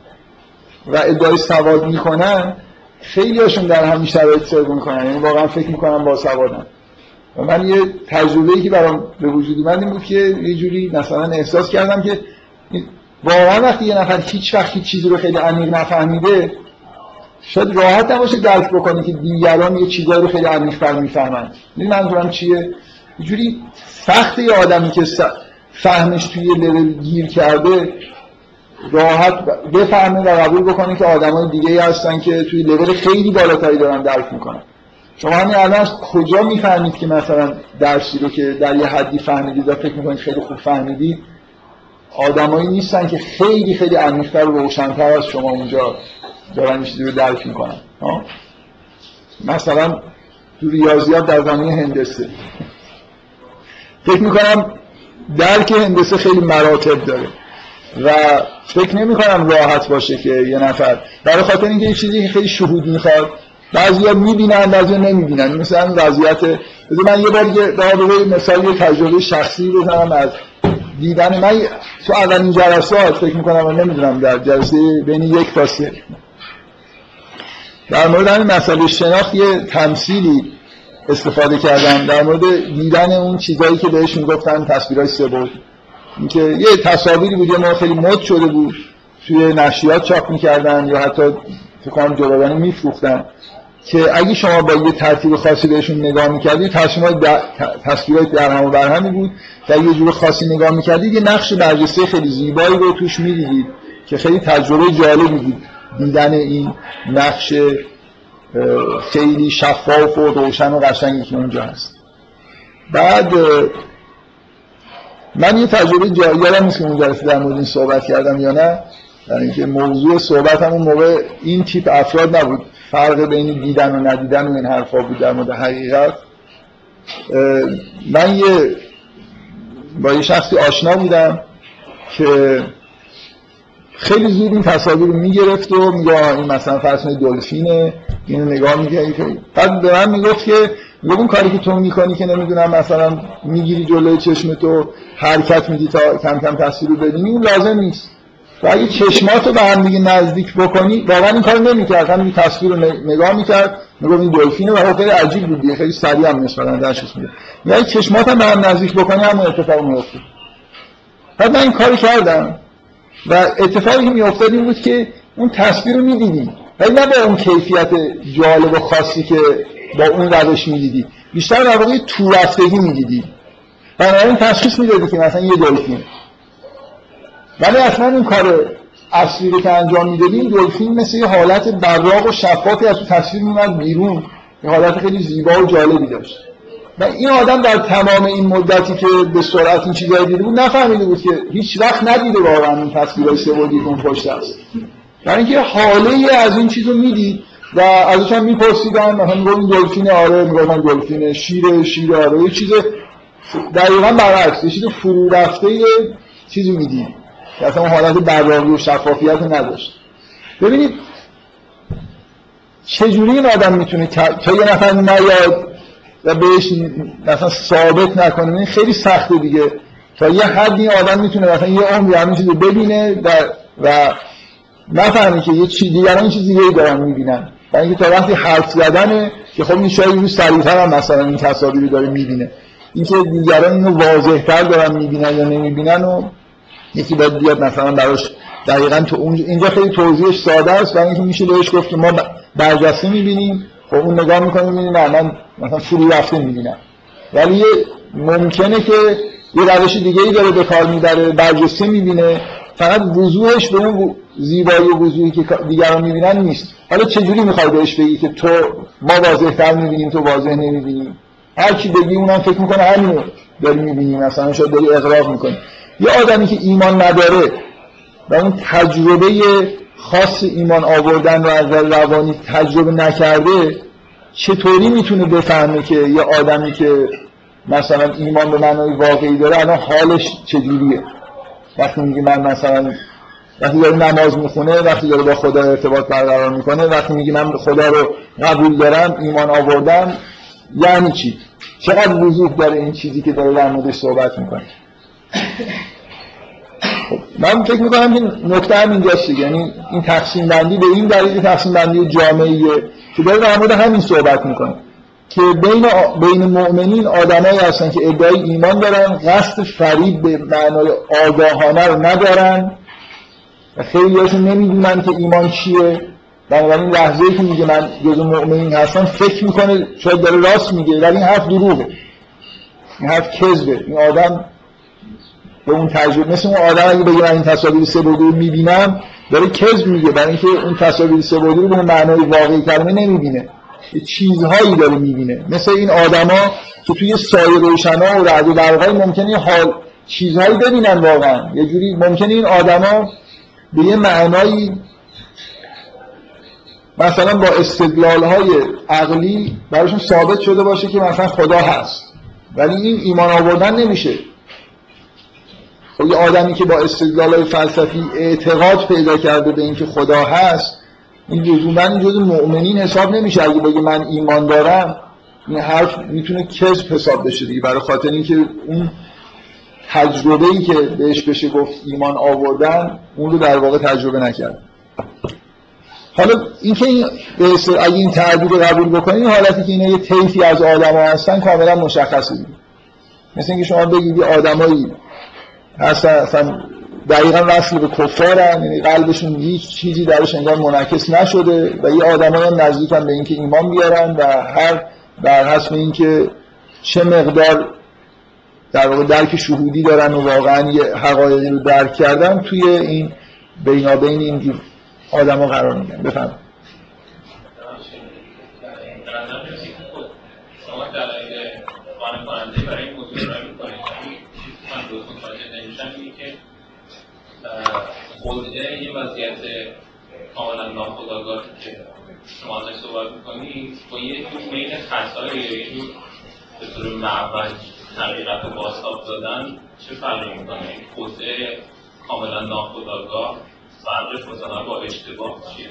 و ادعای سواد می‌کنن خیلی هاشون در همین شرایط صدق می‌کنن. یعنی واقعا فکر می‌کنن با سوادن. و من یه تجربه ای که برام به وجود اومد این بود که یه جوری مثلا احساس کردم که واقعا وقتی یه نفر هیچ وقت هیچ چیزی رو خیلی عمیق نفهمیده شاید راحت نباشه درک بکنی که دیگران یه چیزایی رو خیلی عمیق‌تر می‌فهمن. این منظورم چیه؟ جوری سخت یه آدمی که فهمش توی لول گیر کرده راحت بفهمه و قبول بکنه که آدمای دیگه هستن که توی لول خیلی بالاتری دارن درک می‌کنن. شما همین الان کجا می‌فهمید که مثلا درسی رو که در یه حدی فهمیدید و فکر می‌کنید خیلی خوب فهمیدید؟ آدمایی نیستن که خیلی خیلی عمیق‌تر و روشن‌تر از شما اونجا دارن چیزی رو درک می‌کنن. مثلا تو ریاضیات در زمینه هندسه. فکر می‌کنم درک هندسه خیلی مراتب داره. و فکر نمی کنم راحت باشه که یه نفر برای خاطر اینکه یه چیزی خیلی شهود می‌خواد بعضیا می‌بینن بعضیا نمی‌بینن. مثلا وضعیت من یه بار یه مثال یه تجربه شخصی بزنم از دیدن من. تو اولین جلسات فکر می‌کنم و نمی‌دونم در جلسه بین یک تا در مورد همین مسئله شناخت یه تمثیلی استفاده کردم در مورد دیدن اون چیزایی که بهش می‌گفتن تصویرهای سه بود. اینکه یه تصاویری بود یه ما خیلی مد شده بود. توی نشریات چاپ می‌کردن یا حتی فکر کنم جداگانه میفروختن که اگه شما با یه ترتیب خاصی بهشون نگاه می‌کردید تصویرهای در هم و برهمی بود. و یه جور خاصی نگاه می‌کردید یه نقش برجسته خیلی زیبایی رو توش می‌دیدید که خیلی تجربه جالبی بود دیدن این نقش خیلی شفاف و روشن و قشنگی که اونجا هست. بعد من یه تجربه یادم نیست که اون در مورد این صحبت کردم یا نه؟ یعنی اینکه موضوع صحبت اون موقع این تیپ افراد نبود. فرق بین دیدن و ندیدن و این حرفا بود در مورد حقیقت. من یه با یه شخصی آشنا بودم که خیلی زود این تصاویر می‌گرفت و میگه این مثلا فرض دلفینه اینو نگاه میگه بعد به من می‌گفت که اون کاری که تو می‌کنی که نمی‌دونم مثلا می‌گیری جلوی چشم تو حرکت میدی تا کم کم تصویر رو ببینی اون لازم نیست. و اگه چشمات رو به هم دیگه نزدیک بکنی واقعا این کار نمی‌کرد. همین تصویر رو نگاه می‌کرد می‌گفت این دلفینه و خیلی عجیب بود خیلی سریع هم نسبتا درشش میده یعنی چشمات هم به هم نزدیک بکنی همون اتفاق میفته بعد من این کاری کردم. و اتفاقی که میافتاد این بود که اون تصویر رو می‌دیدی. ولی نه با اون کیفیت جالب و خاصی که با اون روش می‌دیدی بیشتر در واقع تو رفتگی می‌دیدی. بنابراین تشخیص می‌دادی که مثلا یه دلفین. ولی اصلا اون کار اصلی رو که انجام می‌دادی این دلفین مثل یه حالت براق و شفافی از تصویر میومد بیرون. یه حالت خیلی زیبا و جالبی داشت. و این آدم در تمام این مدتی که به سرعت این چیزایی دیده بود نفهمیده بود که هیچ وقت ندیده واقعا این تصویرهای سه‌بعدی اون پشت است. برای اینکه حاله از این چیزو می‌دید و ازش هم میپرسیدن مثلا می‌گفت این دلفین آره می‌گفتن دلفین شیر شیر آره یه چیز دقیقا برعکس یه چیز فرو رفته چیزی می‌دید. که اصلا اون حالت براقی و شفافیت نداشت. ببینید چجوری این آدم می‌تونه تا یه نفر نیاد و بهش مثلا ثابت نکنه این خیلی سخته دیگه. تا یه حدی آدم می‌تونه مثلا یه عمری همین چیزی ببینه و نفهمی که یه چیز دیگران این چیز دیگه دارن می‌بینن. و اینکه تا وقتی حرف زدنه که خب این شاید روی سریعتر هم مثلا این تصاویر رو داره می‌بینه. اینکه دیگران اینو واضحتر دارن می‌بینن یا نمی‌بینن و یکی باید بیاد مثلا براش دقیقا تو اینجا خیلی توضیحش ساده است و اینکه میشه بهش گفت که ما برجسته می‌بینیم. خب اون نگاه می‌کنه می‌بینیم نه من مثلا فرو رفته می‌بینم. ولی ممکنه که یه روش دیگه ای داره به کار می‌بره برجسته می‌بینه. فقط وضوحش به اون زیبایی و وضوحی که دیگران می‌بینن نیست. حالا چجوری می‌خوای بهش بگی که تو ما واضح تر می‌بینیم تو واضح نمی‌بینیم؟ هر کی بگی اونم فکر می‌کنه همینو داری می‌بینی مثلا شاید داری اقراق می‌کنی. یه آدمی که ایمان نداره و اون تجربه خاص ایمان آوردن رو از روانی تجربه نکرده چطوری می‌تونه بفهمه که یه آدمی که مثلا ایمان به معنای واقعی داره الان حالش چجوریه؟ وقتی میگه من مثلا وقتی داره نماز می‌خونه وقتی داره با خدا ارتباط برقرار می‌کنه وقتی میگه من خدا رو قبول دارم ایمان آوردم یعنی چی؟ چقدر وضوح داره این چیزی که داره در موردش صحبت می‌کنه؟ خب من فکر می‌کنم این نکته هم اینجاست یعنی این تقسیم بندی به این دلیل تقسیم بندی جامعیه که داره در مورد همین صحبت می‌کنه که بین بین مؤمنین آدمایی هستن که ادعای ایمان دارن قصد فریب به معنای آگاهانه رو ندارن و خیلی هاشون نمی‌دونن که ایمان چیه. بنابراین لحظه ای که میگه من جزو مؤمنین هستم فکر می‌کنه شاید داره راست میگه ولی این حرف دروغه. این حرف کذبه. این آدم به اون تجربه مثل اون آدم اگه بگه این تصاویر سه رو می‌بینم داره کذب میگه. برای اینکه اون تصاویر سه رو به معنای واقعی کلمه نمی‌بینه. چیزهایی داره می‌بینه. مثل این آدما که توی سایه روشنا و رعد و برقای ممکنه حال چیزهایی ببینن واقعا. یه جوری ممکنه این آدما به یه معنایی مثلا با استدلال های عقلی براشون ثابت شده باشه که مثلا خدا هست. ولی این ایمان آوردن نمیشه. خب یه آدمی که با استدلال فلسفی اعتقاد پیدا کرده به اینکه خدا هست این لزوما جز مؤمنین حساب نمیشه. اگه بگه من ایمان دارم این حرف می‌تونه کذب حساب بشه دیگه. برای خاطر اینکه اون تجربه ای که بهش بشه گفت ایمان آوردن اون رو در واقع تجربه نکرد. حالا اینکه این اگه این تعبیر رو قبول بکنید این حالتی که اینا یه طیفی از آدما هستن کاملا مشخصه دیگه. مثل اینکه شما بگید آدمایی اصلا دقیقا وصل به کفارن یعنی قلبشون هیچ چیزی درش انگار منعکس نشده و یه آدمایی هم به اینکه ایمان بیارن و هر بر حسب اینکه چه مقدار در واقع درک شهودی دارن و واقعا یه حقایقی رو درک کردن توی این بینابین اینجور آدم ها قرار میگن. بفهم برای این موضوع خودعه یه وضعیت کاملا ناخودآگاه که شما ازش صحبت می‌کنید با یه جور میل خطایی یا یه جور به طور معبد حقیقت رو بازتاب دادن چه فرقی می‌کنه؟ این خودعه کاملا ناخودآگاه فرقش مثلا با اشتباه چیه؟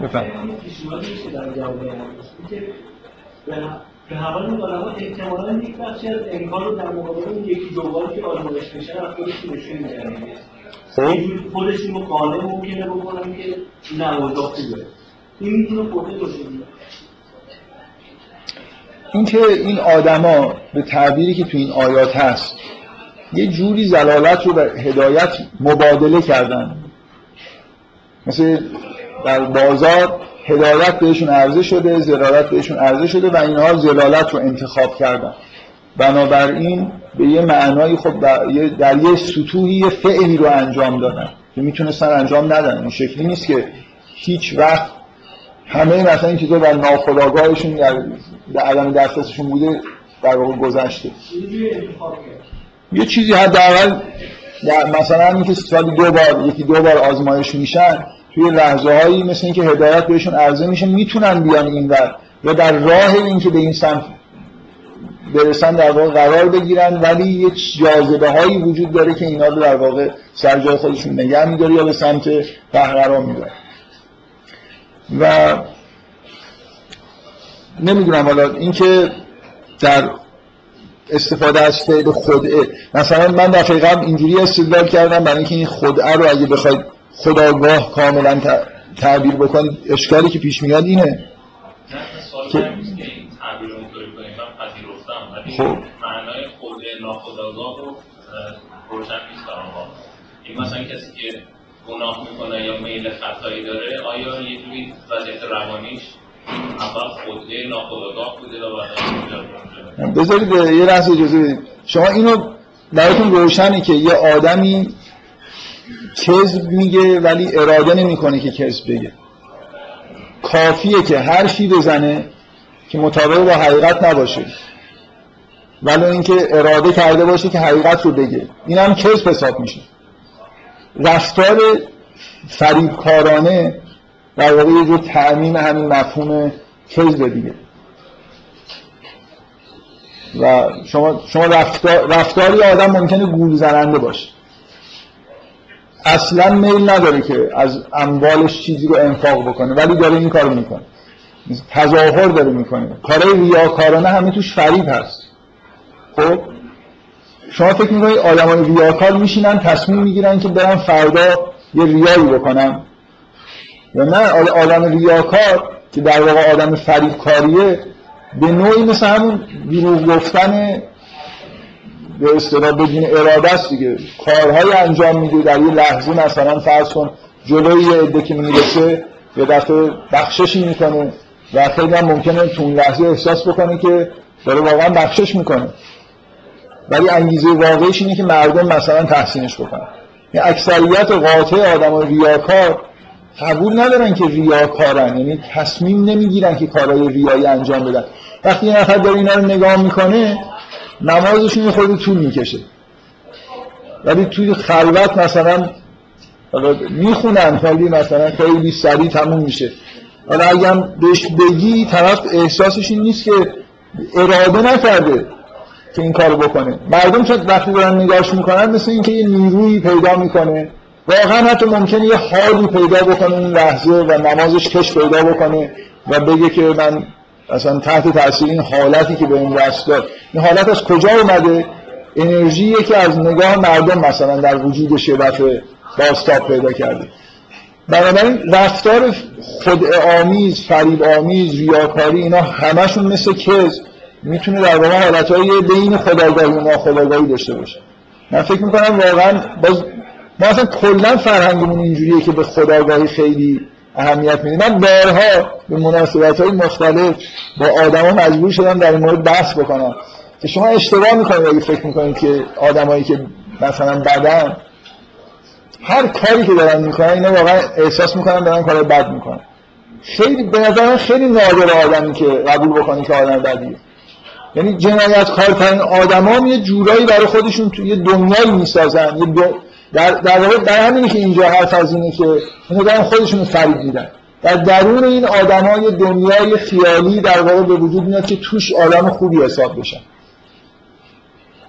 بفهم به حوال مطالبات احتمالا یک بخشی از امکان رو در مقابل اون یکی دوبار که آزمایش میشن خودشون نشون میدن خب. خودشون رو قانع ممکنه بکنن که نه اوضاع خوبه این می‌تونه خورده باشه. اینکه این آدما به تعبیری که تو این آیات هست یه جوری زلالت رو به هدایت مبادله کردن. مثل در بازار هدایت بهشون عرضه شده زلالت بهشون عرضه شده و اینها زلالت رو انتخاب کردن. بنابراین به یه معنای خب در یه سطوحی یه فعلی رو انجام دادن که می‌تونستن انجام ندن. این شکلی نیست که هیچ وقت همه مثلا این چیزا در ناخداگاهشون در, در عدم دسترسشون بوده در واقع گذشته. یه چیزی حداقل مثلا اینکه سالی دو بار یکی دو بار آزمایش میشن توی لحظه هایی مثل اینکه هدایت بهشون عرضه میشه می‌تونن بیان این ور و در راه اینکه به این سمت برسن در واقع قرار بگیرن. ولی یه جاذبه هایی وجود داره که اینا رو در واقع سر جای خودشون نگه میداره یا به سمت ره قرار میداره و نمی‌دونم حالا اینکه در استفاده از فعل خدعه مثلا من دفعه قبل اینجوری استدلال کردم برای اینکه این خدعه رو اگه بخواید خداگاه کاملا تعبیر بکنید اشکالی که پیش میاد اینه. که خب. معنای خود ناخداگاه رو روشن نیست این مثلا کسی که گناه می‌کنه یا میل خطایی داره آیا یه جوری وضعیت روانیش اول خوده ناخداگاه بوده و بذارید یه لحظه اجازه بدید. شما اینو براتون روشنه که یه آدمی کذب میگه ولی اراده نمی‌کنه که کذب بگه. کافیه که حرفی بزنه که مطابق با حقیقت نباشه. ولی اینکه اراده کرده باشه که حقیقت رو بگه. این هم کذب حساب میشه. رفتار فریبکارانه در واقع یه جور تعمیم همین مفهوم کذب دیگه. و شما, شما رفتار، رفتاری آدم ممکنه گول زننده باشه. اصلا میل نداره که از اموالش چیزی رو انفاق بکنه ولی داره این کارو می‌کنه. تظاهر داره می‌کنه. کارهای ریاکارانه همه توش فریب هست. خب؟ شما فکر می‌کنید آدمای ریاکار میشینن تصمیم می‌گیرن که برن فردا یه ریایی بکنن؟ یا نه آدم ریاکار که در واقع آدم فریبکاریه به نوعی مثل همون دروغ گفتن به اصطلاح بدون اراده است دیگه. کارهای انجام میده در یه لحظه مثلا فرض کن جلوی یه عده که می‌رسه یه دفعه بخششی می‌کنه و خیلی هم ممکنه تو اون لحظه احساس بکنه که داره واقعا بخشش می‌کنه. ولی انگیزه واقعیش اینه که مردم مثلا تحسینش بکنن. یعنی اکثریت قاطع آدم ریاکار قبول ندارن که ریاکارن یعنی تصمیم نمی‌گیرن که کارهای ریایی انجام بدن. وقتی یه نفر داره اینا رو نگاه می‌کنه نمازشون خود طول می‌کشه. ولی توی خلوت مثلا می‌خونن ولی مثلا خیلی سریع تموم میشه. حالا اگر بهش بگی طرف احساسش این نیست که اراده نکرده که این کارو بکنه. مردم که وقتی دارن نگاهش می‌کنن مثل اینکه یه نیرویی پیدا می‌کنه. واقعا حتی ممکنه یه حالی پیدا بکنه این لحظه و نمازش کش پیدا بکنه و بگه که من اصلا تحت تاثیر این حالتی که به این رست داد. این حالت از کجا اومده؟ انرژی که از نگاه مردم مثلا در یه دفعه باستاب پیدا کرده. بنابراین رفتار خود آمیز، فریب آمیز، ریاکاری اینا همشون مثل کز می‌تونه در واقع حالتهای بین خداگاهی و ناخداگاهی داشته باشه. من فکر می‌کنم واقعا باز ما اصلا کلا فرهنگمون اینجوریه که به خداگاهی خیلی اهمیت میده. من بارها به مناسبت های مختلف با آدما مجبور شدم در این مورد بحث بکنم. که شما اشتباه می‌کنید اگه فکر می‌کنید که آدمایی که مثلا بدن هر کاری که دارن می‌کنن اینا واقعا احساس می‌کنن دارن کار بد می‌کنن. خیلی به نظر خیلی نادر آدمی که قبول بکنی که آدم بدیه. یعنی جنایت کارترین آدمان یه جورایی برای خودشون توی دنیایی می‌سازن یه در در واقع در همینی که اینجا حرف از اینه که اینا دارن خودشون فریب میدن. در درون این آدمای دنیای خیالی در واقع به وجود میاد که توش آدم خوبی حساب بشن.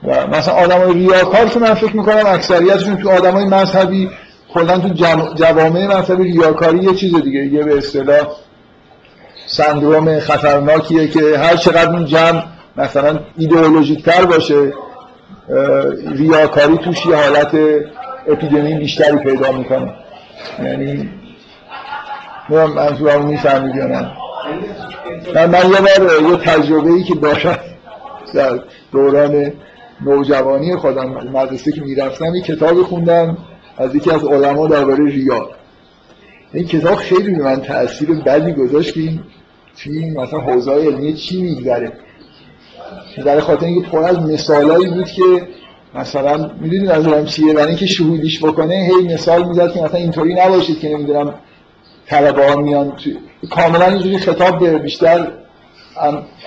و مثلا آدم ریاکار که من فکر می‌کنم اکثریتشون تو آدمای مذهبی کلا تو جوامع مذهبی ریاکاری یه چیز دیگه یه به اصطلاح سندروم خطرناکیه که هر چقدر این جمع مثلا ایدئولوژیک تر باشه ریاکاری توش یه حالت اپیدمی بیشتری پیدا می‌کنه. یعنی من منظورم می‌فهمید یا نه. من, من یه بار یه تجربه ای که داشتم در دوران نوجوانی خودم مدرسه که می‌رفتم یه کتاب خوندم از یکی از علما درباره ریا این کتاب خیلی به من تاثیر بدی گذاشت که این توی مثلا حوزه علمی چی میگذره؟ در خاطر اینکه پر از مثالایی بود که مثلا می‌دونید از چیه برای اینکه شهودیش بکنه هی مثال می‌زد که مثلا اینطوری نباشید که نمی‌دونم طلبه ها میان کاملا اینجوری خطاب به بیشتر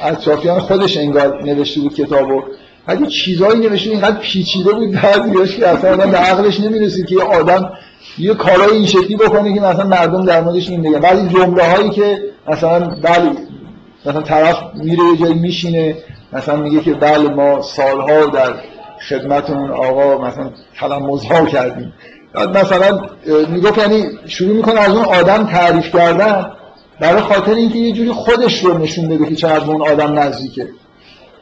اطرافیان خودش انگار نوشته بود کتابو. اگه چیزایی نوشته اینقدر پیچیده بود بعضیاش که اصلا آدم به عقلش نمی‌رسید که یه آدم یه کارای این شکلی بکنه که مثلا مردم در موردش این بگن بعضی جمله هایی که مثلا بله مثلا طرف میره یه جایی میشینه مثلا میگه که بله ما سالها در خدمت اون آقا مثلا تلمزها کردیم. بعد مثلا می‌گفت یعنی شروع می‌کنه از اون آدم تعریف کردن برای خاطر اینکه یه جوری خودش رو نشون بده که چقدر اون آدم نزدیکه.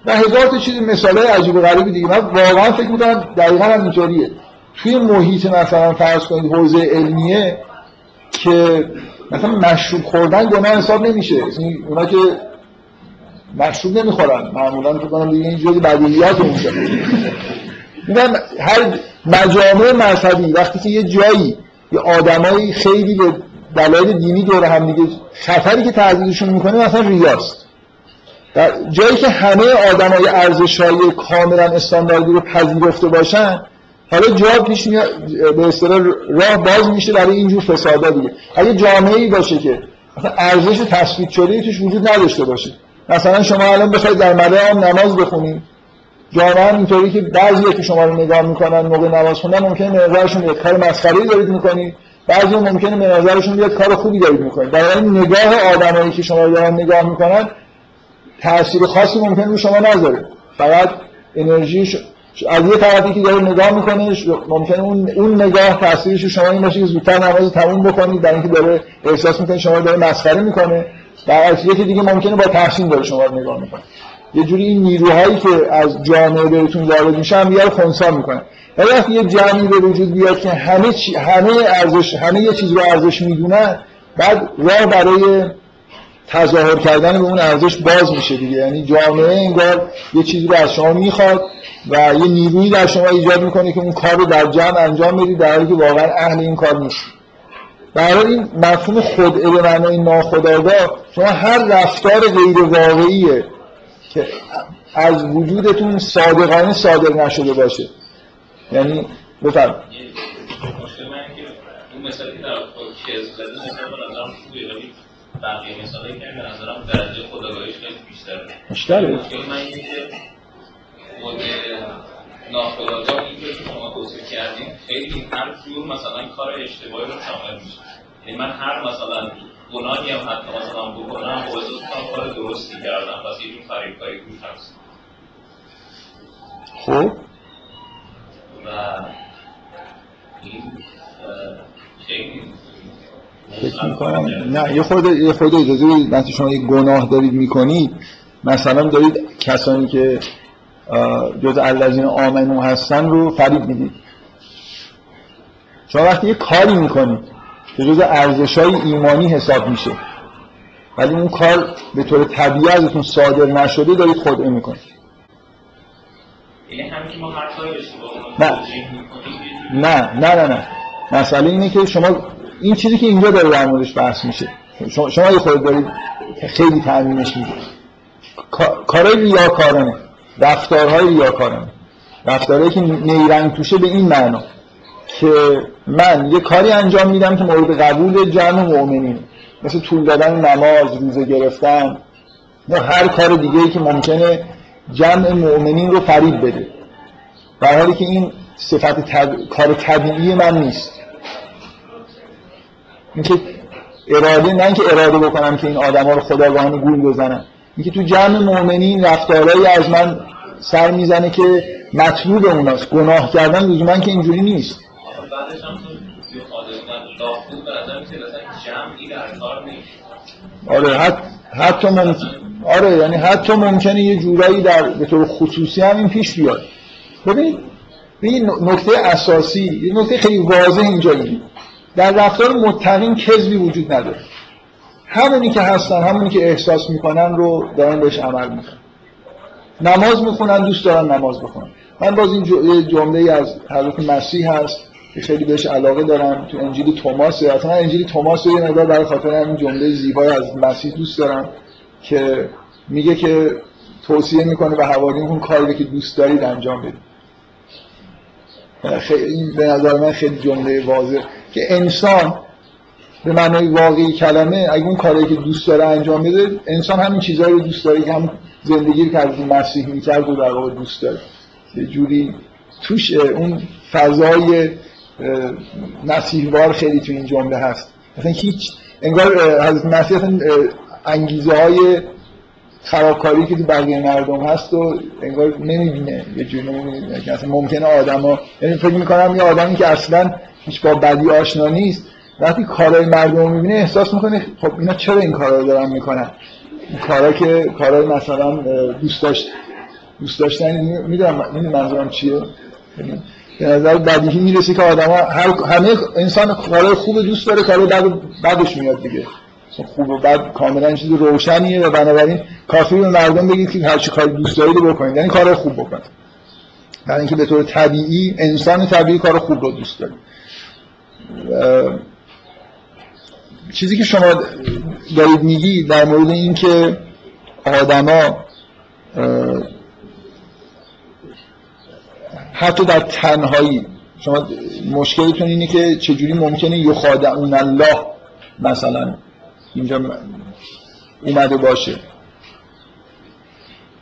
و هزار تا چیز مثال عجیب و غریبی دیگه. من واقعا فکر می‌کنم دقیقا هم اینطوریه. توی محیط مثلا فرض کنید حوزه علمیه که مثلا مشروب خوردن گناه حساب نمیشه. اونا که مشروب نمی‌خورن. معمولا فکر کنم دیگه این جزء بدیهیات اونجا میگم هر مجامع مذهبی وقتی که یه جایی یه آدمایی خیلی به دلایل دینی دور هم دیگه خطری که تعذیرشون می‌کنه مثلا ریاست در جایی که همه آدمای ارزش‌های کاملا استانداردی رو پذیرفته باشن حالا جا پیش میاد به اصطلاح راه باز میشه برای اینجور فسادا دیگه. اگه جامعه ای باشه که ارزش تثبیت شده توش وجود نداشته باشه. مثلا شما الان بخواید در مدام نماز بخونید جامعه اینطوری که بعضی که شما رو نگاه می‌کنن موقع نماز خوندن ممکنه به نظرشون یه کار دارید می‌کنید بعضی ممکنه به نظرشون بیاد کار خوبی دارید می‌کنید این نگاه آدمایی که شما رو دارن نگاه می‌کنن تاثیر خاصی ممکنه رو شما نذاره. فقط انرژی از یه طرفی که داره نگاه می‌کنه ممکنه اون اون نگاه تاثیرش شما این باشه که زودتر نماز تموم بکنید برای اینکه داره احساس می‌کنه شما داره مسخره می‌کنه. در یکی دیگه ممکنه با تحسین داره شما رو نگاه می‌کنه. یه جوری این نیروهایی که از جامعه بهتون وارد میشه هم یه خونسا می‌کنه ولی وقتی یه جمعی به وجود بیاد که همه چی همه ارزش همه یه چیز رو ارزش می‌دونن بعد راه برای تظاهر کردن به اون ارزش باز میشه دیگه. یعنی جامعه انگار یه چیزی رو از شما می‌خواد و یه نیرویی در شما ایجاد می‌کنه که اون کار رو در جمع انجام بدید در حالی که واقعا اهل این کار نیست. برای این مفهوم خدعه به معنای ناخودآگاه شما هر رفتار غیر واقعیه که از وجودتون صادقانه صادر نشده باشه. یعنی بفرم مثالی که در کز زده مثلا به نظرم خوبه ولی بقیه مثالی که به نظرم درجه خداگاهیش خیلی بیشتره. بیشتره من اینه که خود ناخودآگاه این که شما توصیف کردین خیلی هر جور مثلا کار اشتباهی رو شامل میشه. یعنی من هر مثلا گناهی هم حتی مثلا بکنم با احساس کنم کار درستی کردم. پس یه جور فریبکاری روش هست خب؟ و این خیلی فکر می‌کنم. نه یه خود یه خود اجازه بدید. وقتی شما یه گناه دارید می‌کنید مثلا دارید کسانی که جز الذین آمنو هستن رو فریب می‌دید. شما وقتی یه کاری می‌کنید که جز ارزش های ایمانی حساب میشه ولی اون کار به طور طبیعی ازتون صادر نشده دارید خدعه می‌کنید. کاری اشتباه رو نه. نه نه نه نه. مسئله اینه که شما این چیزی که اینجا داره در موردش بحث میشه شما, شما یه خود دارید خیلی تعمیمش می‌دید کا- کارهای ریاکارانه. رفتارهای ریاکارانه رفتارهایی که نیرنگ توشه به این معنا که من یه کاری انجام میدم که مورد قبول جمع مؤمنینه مثل طول دادن نماز روزه گرفتن. یا هر کار دیگه ای که ممکنه جمع مؤمنین رو فریب بده. در حالی که این صفت طب... کار طبیعی من نیست. اینکه اراده نه اینکه اراده بکنم که این آدما رو خداگاهانه گول بزنم اینکه تو جمع مؤمنین رفتارهایی از من سر می‌زنه که مطلوب اوناست. گناه کردن لزوما که اینجوری نیست. آره حت... حتی ممکن آره یعنی حتی ممکنه یه جورایی در به طور خصوصی هم این پیش بیاد. ببینید این نکته اساسی یه نکته خیلی واضح اینجا در رفتار متقین کذبی وجود نداره. همونی که هستن همونی که احساس می‌کنن رو دارن بهش عمل می‌کنن. نماز می‌خونن دوست دارن نماز بخونن. من باز این جمله از حضرت مسیح هست که خیلی بهش علاقه دارم تو انجیل توماس اصلا انجیل توماس رو یه مقدار برای خاطر همین جمله زیبای از مسیح دوست دارم که میگه که توصیه می‌کنه به حواریون کاری که دوست دارید انجام بدید. خیلی به نظر من خیلی جمله واضح. که انسان به معنای واقعی کلمه اگه اون کاری که دوست داره انجام بده انسان همین چیزهایی رو دوست داره که هم زندگی که از مسیح می‌کرد و در واقع دوست داره. یه جوری توش اون فضای مسیحوار خیلی تو این جمله هست. مثلا هیچ انگار حضرت مسیح انگیزه های خرابکاری که تو بقیه مردم هست و انگار نمی‌بینه. یه جوری نمی‌بینه. اصلا ممکنه آدم ها یعنی فکر می‌کنم یه آدمی که اصلا هیچ با بدی آشنا نیست وقتی کارهای مردم رو می‌بینه احساس می‌کنه خب اینا چرا این کارا رو دارن می‌کنن؟ کارا که کارهای مثلا دوست داشت دوست داشتن می‌دونم می‌دونم منظورم چیه؟ یعنی به نظر بدیهی می‌رسه که آدم هر همه انسان کارهای خوب دوست داره کارهای بد بعدش میاد دیگه. خوب و بد کاملا چیز روشنیه و بنابراین کافی به مردم بگید که هر چی کار دوست دارید بکنید. یعنی کار خوب بکنید. برای اینکه به طور طبیعی انسان طبیعی کار خوب رو دوست داره. چیزی که شما دارید میگی در مورد اینکه آدما حتی در تنهایی شما مشکلتون اینه که چجوری ممکنه یخادعون الله مثلا اینجا اومده باشه.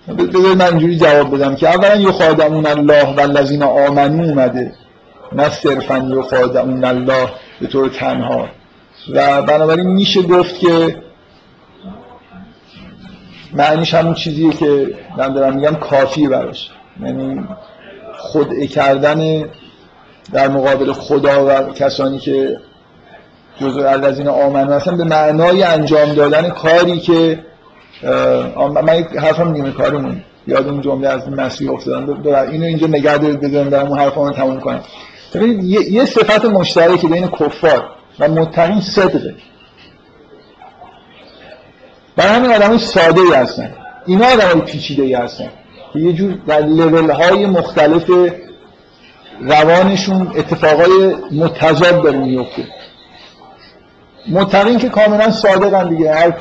بذارید من اینجوری جواب بدم که اولا یخادعون الله و الذین آمنو اومده نه صرفا یخادعون الله به طور تنها. و بنابراین میشه گفت که معنیش همون چیزیه که من دارم میگم کافیه براش. یعنی خدعه کردن در مقابل خدا و کسانی که جزء الذین آمنو هستن به معنای انجام دادن کاری که من من حرفم نیمه کارمون. یاد اون جمله از مسیح افتادم ببر اینو اینجا نگه دارید بذارم دارم اون حرفمو تموم کنم. یه, صفت مشترک بین کفار. و متقین صدقه برای همین آدم ساده ای هستن. اینا آدم های پیچیده ای هستن. که یه جور در لیول های مختلف روانشون اتفاقای متضاد داره میفته. متقین که کاملا صادقن دیگه. هر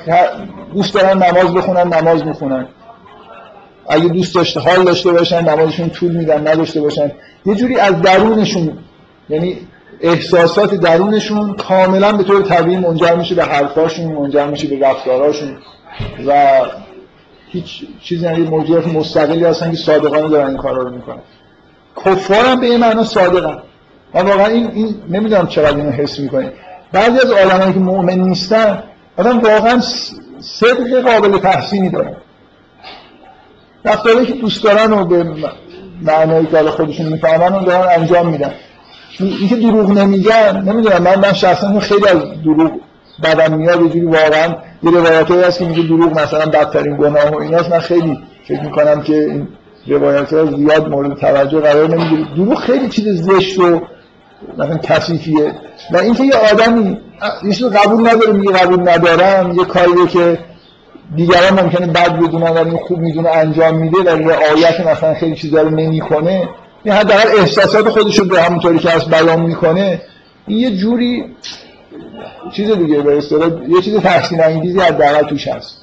دوست دارن نماز بخونن نماز می‌خونن. اگه دوست داشته حال داشته باشن نمازشون طول میدن نداشته باشن. یه جوری از درونشون یعنی احساسات درونشون کاملا به طور طبیعی منجر میشه به حرفاشون منجر میشه به رفتاراشون و هیچ چیزی یعنی موجودات مستقلی هستن که صادقانه دارن این کارا رو می‌کنن. کفار هم به این معنا صادقن. من واقعا این, این نمی‌دونم چقدر اینو حس می‌کنید بعضی از آدمایی که مؤمن نیستن آدم واقعا صدق قابل تحسینی دارن رفتاری که دوست دارن و به معنایی که خودشون می‌فهمن و دارن انجام میدن. این که دروغ نمیگن نمی‌دونم من من شخصا خیلی از دروغ بدم میاد یه جوری واقعا یه روایت هست که میگه دروغ مثلا بدترین گناه و ایناست. من خیلی فکر می‌کنم که این روایت ها زیاد مورد توجه قرار نمی‌گیره. دروغ خیلی چیز زشت و مثلا کثیفیه. و اینکه یه آدمی یه قبول نداره میگه قبول ندارم یه کاریه که دیگران ممکنه بد بدونن ولی خوب می‌دونه انجام میده و آیت مثلا خیلی چیزا رو نمی‌کنه این حداقل احساسات خودش رو به همونطوری که از بیان می‌کنه این یه جوری چیز دیگه به اصطلاح یه چیز تحسین انگیزی حداقل توش هست.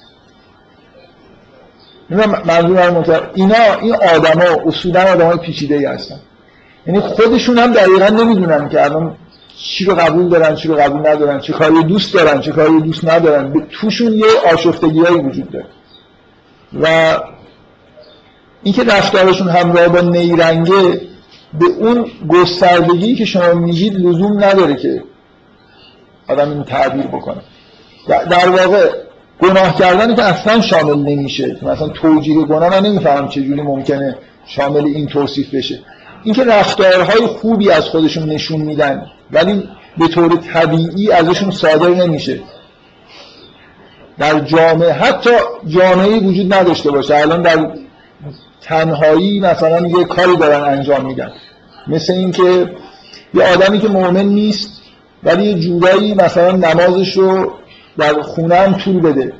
منظورم اینا این آدما اصولا آدمای پیچیده ای هستن. یعنی خودشون هم دقیقا نمی‌دونن که الان چی رو قبول دارن چی رو قبول ندارن چه کاری دوست دارن چه کاری دوست ندارن. توشون یه آشفتگی وجود داره. و اینکه رفتارشون همراه با نیرنگه به اون گستردگی که شما میگید لزوم نداره که آدم این تعبیر بکنه. در واقع گناه کردنی که اصلا شامل نمیشه. مثلا توجیه گناه من نمیفهم چجوری ممکنه شامل این توصیف بشه. اینکه رفتارهای خوبی از خودشون نشون میدن ولی به طور طبیعی ازشون صادر نمیشه. در جامعه حتی جامعه وجود نداشته باشه. الان در تنهایی مثلا یه کاری دارن انجام میدن. مثل اینکه یه آدمی که مؤمن نیست ولی یه جورایی مثلا نمازش رو در خونه هم طول بده.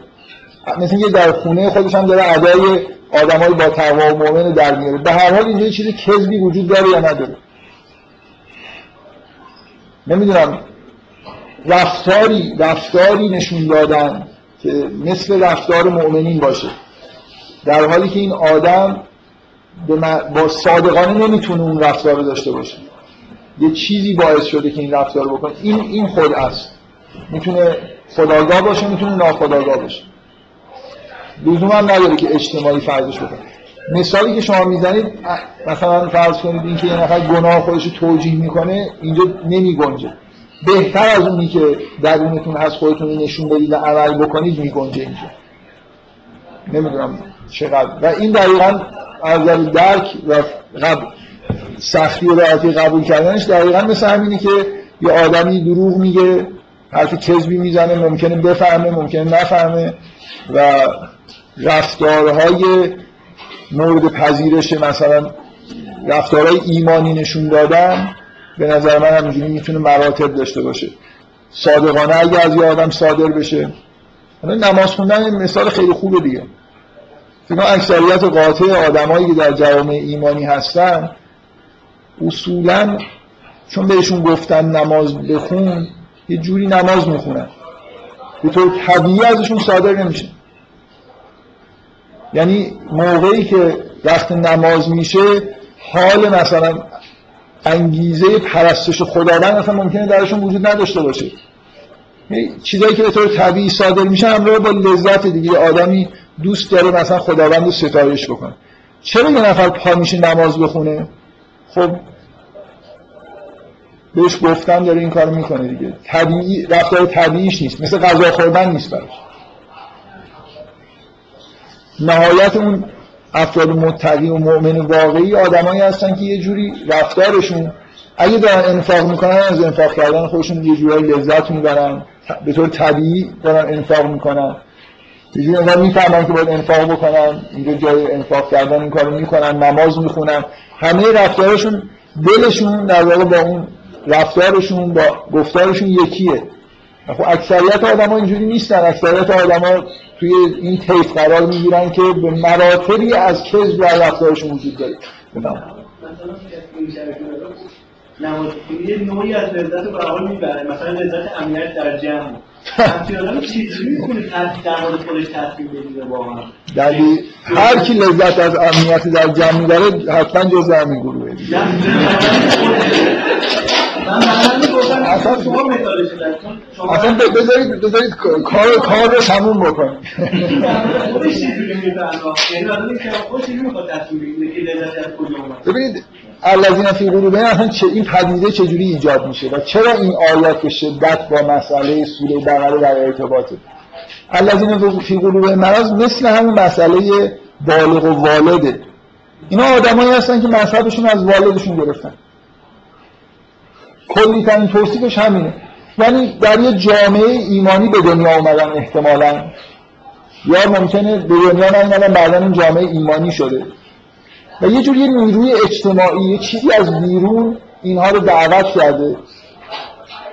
مثل اینکه در خونه خودش هم داره ادای آدمای با تقوا و مؤمن در میاره. به هر حال اینجا چیزی کذبی وجود داره یا نداره؟ نمی‌دونم. رفتاری رفتاری نشون دادن که مثل رفتار مؤمنین باشه. در حالی که این آدم با صادقانه نمی‌تونه اون رفتار رو داشته باشه. یه چیزی باعث شده که این رفتار بکنه. این این خود است. می‌تونه خداگاه باشه می‌تونه ناخداگاه باشه. لزوم هم نداره که اجتماعی فرضش بکنه. مثالی که شما می‌زنید مثلا فرض کنید اینکه یه نفر گناه خودش توجیه می‌کنه اینجا نمی گنجه بهتر از اونی که درونتون هست خودتون نشون بدید و عمل بکنید میگنجه اینجا. نمی‌دونم چقدر. و این دقیقا از درک و قبل سختی و راحتی قبول کردنش دقیقا مثل همینی که یه آدمی دروغ میگه حرف کذبی می‌زنه ممکنه بفهمه ممکنه نفهمه و رفتارهای مورد پذیرش مثلا رفتارهای ایمانی نشون دادن به نظر من همینجوری می‌تونه مراتب داشته باشه. صادقانه اگه از یه آدم صادر بشه. نماز خوندن مثال خیلی خوبه دیگه. فکر اکثریت قاطع آدمایی که در جوامع ایمانی هستن اصولا چون بهشون گفتن نماز بخون یه جوری نماز می‌خونن. به طور طبیعی ازشون صادر نمیشه. یعنی موقعی که وقت نماز میشه حال مثلا انگیزه پرستش خداوند اصلا ممکنه درشون وجود نداشته باشه. چیزایی که به طور طبیعی صادر میشه همراه با لذت دیگه. آدمی دوست داره مثلا خداوند رو ستایش بکنه. چرا یه نفر پا میشه نماز بخونه؟ خب بهش گفتن داره این کار می‌کنه دیگه. طبیعی رفتار طبیعیش نیست. مثل غذا خوردن نیست براش. نهایت اون افراد متقی و مؤمن واقعی آدمایی هستن که یه جوری رفتارشون اگه دارن انفاق می‌کنن از انفاق کردن خودشون یه جوری لذت می‌برن به طور طبیعی دارن انفاق می‌کنن. یه جوری می‌فهمن که باید انفاق بکنن اینجا جای انفاق کردن این کارو می‌کنن نماز می‌خونن همه رفتارشون دلشون در واقع با اون رفتارشون با گفتارشون یکیه. خب اکثریت آدم اینجوری نیستن. اکثریت آدم توی این تیف قرار می‌گیرن که به مراتبی از کذب در رفتارشون وجود داره. نماز نوعی از لذت به حال می‌بره. مثلا لذت امنیت در جمع. دلیل هر کی لذت از امنیت در جمع می‌بره حتما جز همین گروه اصلا بذارید بذارید کار کار رو تموم بکنید ببینید الذین فی قلوبهم اصلا چه این پدیده چجوری ایجاد میشه و چرا این آیات به شدت با مسئله سوره بقره در ارتباطه؟ الذین فی قلوبهم مرض مثل همین مسئله بالغ و والده. اینا آدمایی هستن که مذهبشون از والدشون گرفتن. کلی ترین توصیفش همینه. یعنی در یه جامعه ایمانی به دنیا اومدن احتمالا. یا ممکنه به دنیا نیومدن بعدا این جامعه ایمانی شده. و یه جور یه نیروی اجتماعی یه چیزی از بیرون اینها رو دعوت کرده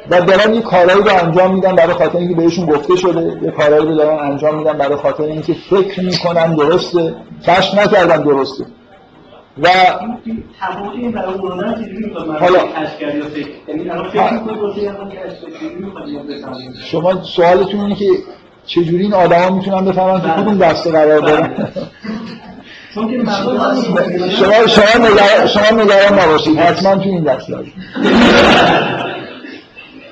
و دارن یه کارهایی رو انجام میدن برای خاطر اینکه بهشون گفته شده یه کارهایی رو دارن انجام میدن برای خاطر اینکه فکر می‌کنن درسته کشف نکردن درسته. و حالا شما سوالتون اینه که چجوری این آدما می‌تونن بفهمن که کدوم دسته قرار دارن؟ شما شما نگران شما نگران نباشید. حتما تو این دسته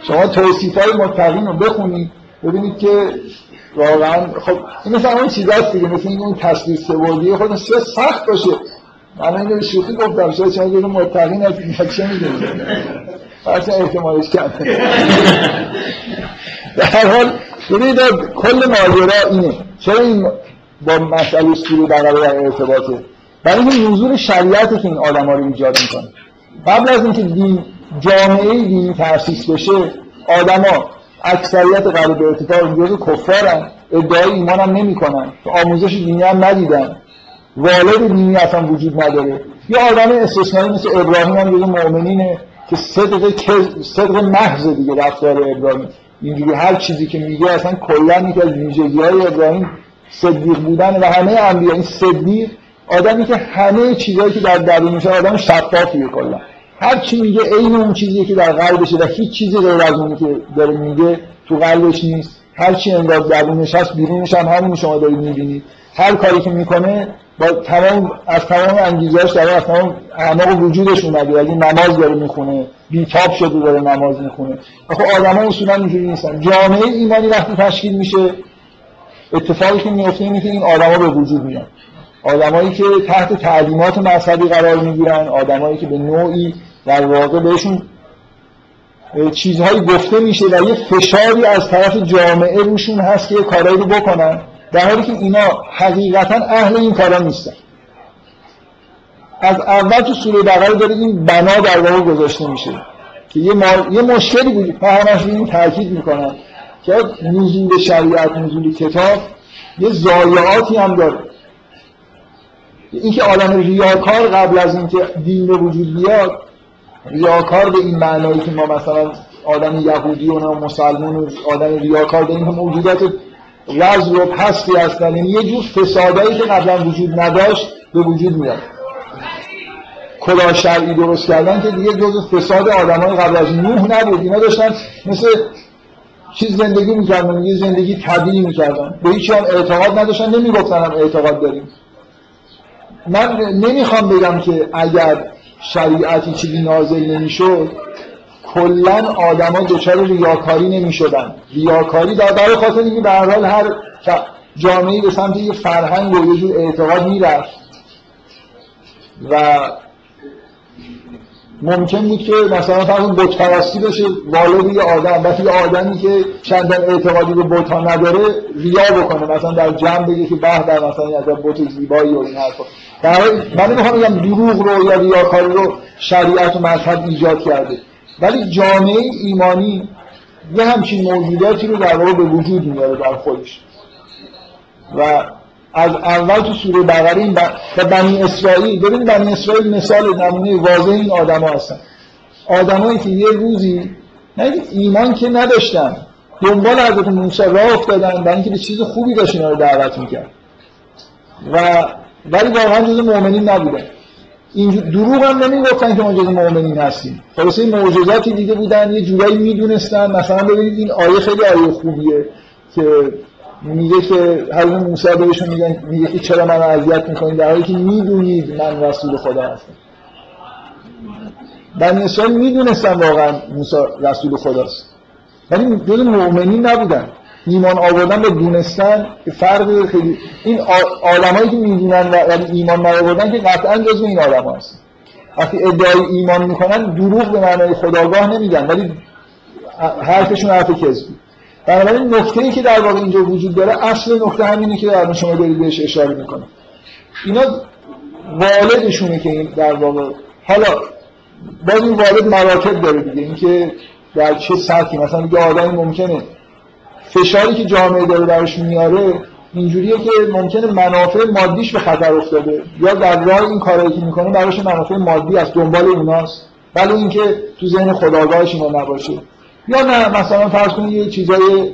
شما توصیف های متقین رو بخونید ببینید که واقعا خب این مثلا اون چیزاست دیگه مثل این تصویر سوادی خود سخت باشه. من اینو شوخی گفتم شاید چند جور متقین از این چه می‌دونید فرصا احتمالش کم در حال ببینید کل ماجرا اینه. چرا این با مسئله بقره در ارتباطه. برای اینکه نزول شریعت که این آدم ها رو ایجاد می‌کنه. قبل از اینکه دین جامعه دینی تأسیس بشه آدما اکثریت قریب اتفاق جزء کفارن ادعای ایمان هم نمی کنن آموزش دینی هم ندیدن. والد دینی اصلا وجود نداره. یه آدم استثنایی مثل ابراهیم هم جزء مؤمنینه که صدق صدق محض دیگه رفتار ابراهیم. اینجوری هر چیزی که میگه اصلا کلا یکی از ویژگی های ابراهیم صدیق بودن و همه انبیا این صدیق آدمی که همه چیزهایی که در درونش آدم شفافیه کلا هر چی میگه عین اون چیزیه که در قلبشه و هیچ چیزی غیر از اونی که داره میگه تو قلبش نیست. هر چی انگار درونش هست بیرونش هم همون شما دارید می‌بینید. هر کاری که می‌کنه با تمام از تمام انگیزهاش داره از تمام اعماق وجودش اومده. یعنی نماز داره می‌خونه بیتاب شده داره نماز می‌خونه. خب آدما اصولا اینجوری نیستن. جامعه ایمانی وقتی تشکیل میشه اتفاقی که میفته اینه که این آدما به وجود میان. آدمایی که تحت تعلیمات مذهبی قرار می‌گیرن آدمایی که به نوعی در واقع بهشون چیزهایی گفته میشه و یه فشاری از طرف جامعه روشون هست که کارایی رو بکنن در حالی که اینا حقیقتا اهل این کارا نیستن. از اول تو سوره بقره داره این بنا در واقع گذاشته میشه که یه, یه مشکلی بود. همش این تاکید می‌کنم. که نزول شریعت نزول کتاب یه ضایعاتی هم داره. اینکه آدم ریاکار قبل از اینکه دین به وجود بیاد ریاکار به این معنایی که ما مثلا آدم یهودی و مسلمان و آدم ریاکار به این موجودات وز و پستی هستن. یعنی یه جور فسادایی که قبلا وجود نداشت به وجود میاد. کلا شرعی درست کردن که دیگه جز فساد آدم های قبل از نوح نبود. اینا داشتن مثل چیز زندگی می‌کردن یه زندگی طبیعی می‌کردن. به هیچ هم اعتقاد نداشتن نمی‌گفتن هم اعتقاد داریم. من نمی‌خوام بگم که اگر شریعتی چیزی نازل نمی‌شد کلا آدما دچار ریاکاری نمی‌شدن. ریاکاری در برای خاطر اینکه به هر حال هر جامعه به سمت یه فرهنگ و یه جور اعتقاد می‌رفت. و ممکن بود که مثلا فرض بت پرستی بشه والد یه آدم وقتی یه آدمی که چندان اعتقادی به بت نداره ریا بکنه مثلا در جمع بگه که به در مثلا یه بت زیبایی و این حرفا. من نمی‌خوام بگم دروغ رو یا ریاکاری رو شریعت و مذهب ایجاد کرده. ولی جامعه ایمانی یه همچین موجوداتی رو در واقع به وجود میاره در خودش. و از اول تو سوره بقره این بنی اسرائیل ببین بنی اسرائیل مثال نمونه واضح این آدما هستن. آدمایی که یه روزی نه ایمان که نداشتن دنبال حضرت موسی راه افتادن برای اینکه به چیز خوبی داشت رو دعوت می‌کرد. و ولی واقعا جز مؤمنین نبودن اینجور دروغ هم نمی‌گفتن که ما جز مؤمنین هستیم. خلاصه معجزاتی دیده بودن یه جورایی می‌دونستن. مثلا ببینید این آیه خیلی آیه خوبیه که میگه که حضرت موسی بهشون میگن میگه که چرا من اذیت می‌کنید در حالی که می‌دونید من رسول خدا هستم. بنی اسرائیل می‌دونستن واقعا موسی رسول خداست ولی جز مؤمنین نبودن. ایمان آوردن با دونستن فرق خیلی این آدمایی که می‌دونن ولی ایمان نیاوردن که قطعا جزو این آدم هست. وقتی ادعای ایمان می‌کنن دروغ به معنای خداگاه نمیگن. ولی حرفشون حرف کذبی. بنابراین نکته ای که در واقع اینجا وجود داره اصل نکته همینه که در شما دارید بهش اشاره می‌کنه اینا والدشونه که این در واقع حالا باز این والد مراتب داره دیگه اینکه در چه سطحی مثلا دیگه آدمی ممکنه فشاری که جامعه داره براش میاره اینجوریه که ممکنه منافع مادیش به خطر افتاده. یا در راه این کارایی که می‌کنه براش منافع مادی از دنبال اوناست. ولی اینکه تو ذهن خداگاهش اینا نباشه. یا نه مثلا فرض کنید یه چیزای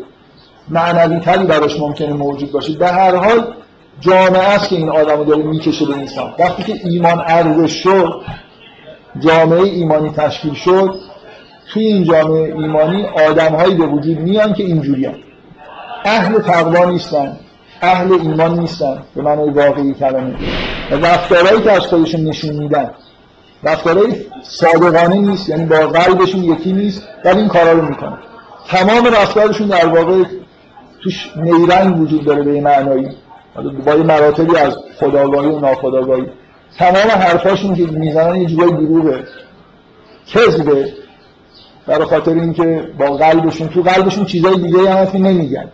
معنوی تری براش ممکنه موجود باشه. در هر حال جامعه است که این آدم داره می‌کشه به انسان. وقتی که ایمان ارزش شد جامعه ایمانی تشکیل شد توی این جامعه ایمانی آدم هایی به وجود میان که اینجوری. اهل تقوا نیستن اهل ایمان نیستن به معنای واقعی کلمه. و رفتارهایی که از خودشون نشون میدن رفتارهای صادقانه نیست یعنی با قلبشون یکی نیست ولی این کارا رو می‌کنن تمام رفتارشون در واقع توش نیرنگ وجود داره به معنایی. با یه مراتبی از خداگاهی و ناخداگاهی. تمام حرفاشون که می‌زنن یه جورای دروغه. کذبه. برای خاطر اینکه با قلبشون تو قلبشون چیزای دیگه هم هستی نمیگن.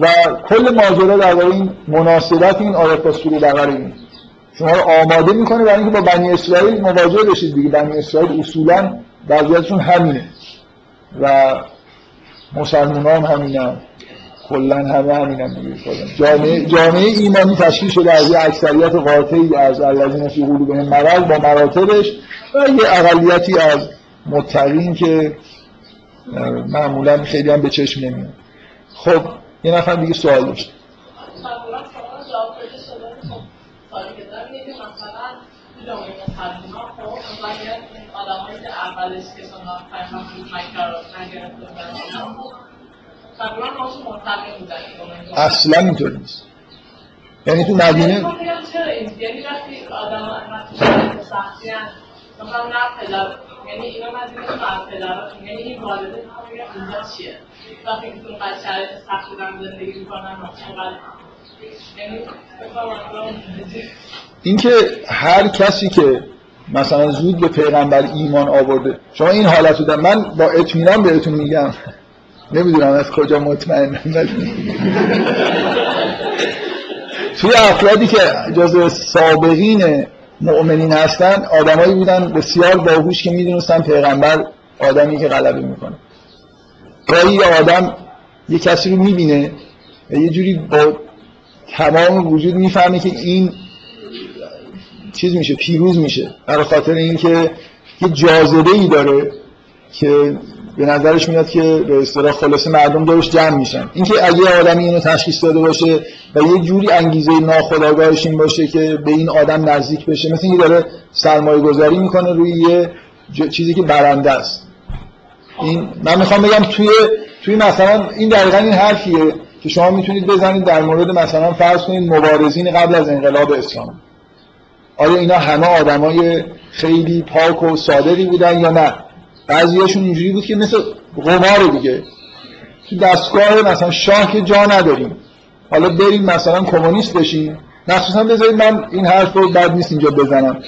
و کل ماجرا در این مناسبت این پاسکی در این شما رو آماده می‌کنه برای اینکه با بنی اسرائیل مواجه بشید دیگه. بنی اسرائیل اصولا وضعیتشون همینه. و مسلمان هم همینه کلا همه همینن دیگه. جامعه, جامعه ایمانی تشکیل شده از یه اکثریت قاطعی از الذین فی قلوبهم مرض با مراتبش و یه اقلیتی از متقین که معمولا خیلی هم به چشم نمیاد. خب یه نفر دیگه سوال داشت. اصلا اینطور نیست. یعنی تو مدینه یعنی وقتی آدم سختی مثلا نه پدر یعنی اینا مدینه بر پدر یعنی این والده اینجا چیه؟ وقتی که تو قد شرایط زندگی می‌کنن یعنی اینکه هر کسی که مثلا زود به پیغمبر ایمان آورده. شما این حالت رو من با اطمینان بهتون میگم. نمی‌دونم از کجا مطمئن توی افرادی که جز سابقین مؤمنین هستن آدمایی بودن بسیار باهوش که می‌دونستن پیغمبر آدمی که غلبه می‌کنه. گاهی یه آدم یه کسی رو می‌بینه و یه جوری با تمام وجود می‌فهمه که این چیز میشه پیروز میشه. برای خاطر اینکه یه جاذبه ای داره که به نظرش میاد که به اصطلاح خلاصه مردم دارش جمع میشن. اینکه اگه آدمی اینو تشخیص داده باشه و یه جوری انگیزه ناخودآگاهش این باشه که به این آدم نزدیک بشه مثل اینکه داره سرمایه گذاری می‌کنه روی یه چیزی که برنده است. این من می‌خوام بگم توی توی مثلا این دقیقا این حرفیه که شما می‌تونید بزنید در مورد مثلا فرض کنید مبارزین قبل از انقلاب اسلام. آیا اینا همه آدمای خیلی پاک و صادقی بودن یا نه؟ بعضیاشون اینجوری بود که مثل قمار دیگه. تو دستگاه مثلا شاه که جا نداریم. حالا بریم مثلا کمونیست بشیم. مخصوصا بذارید من این حرف رو بد نیست اینجا بزنم.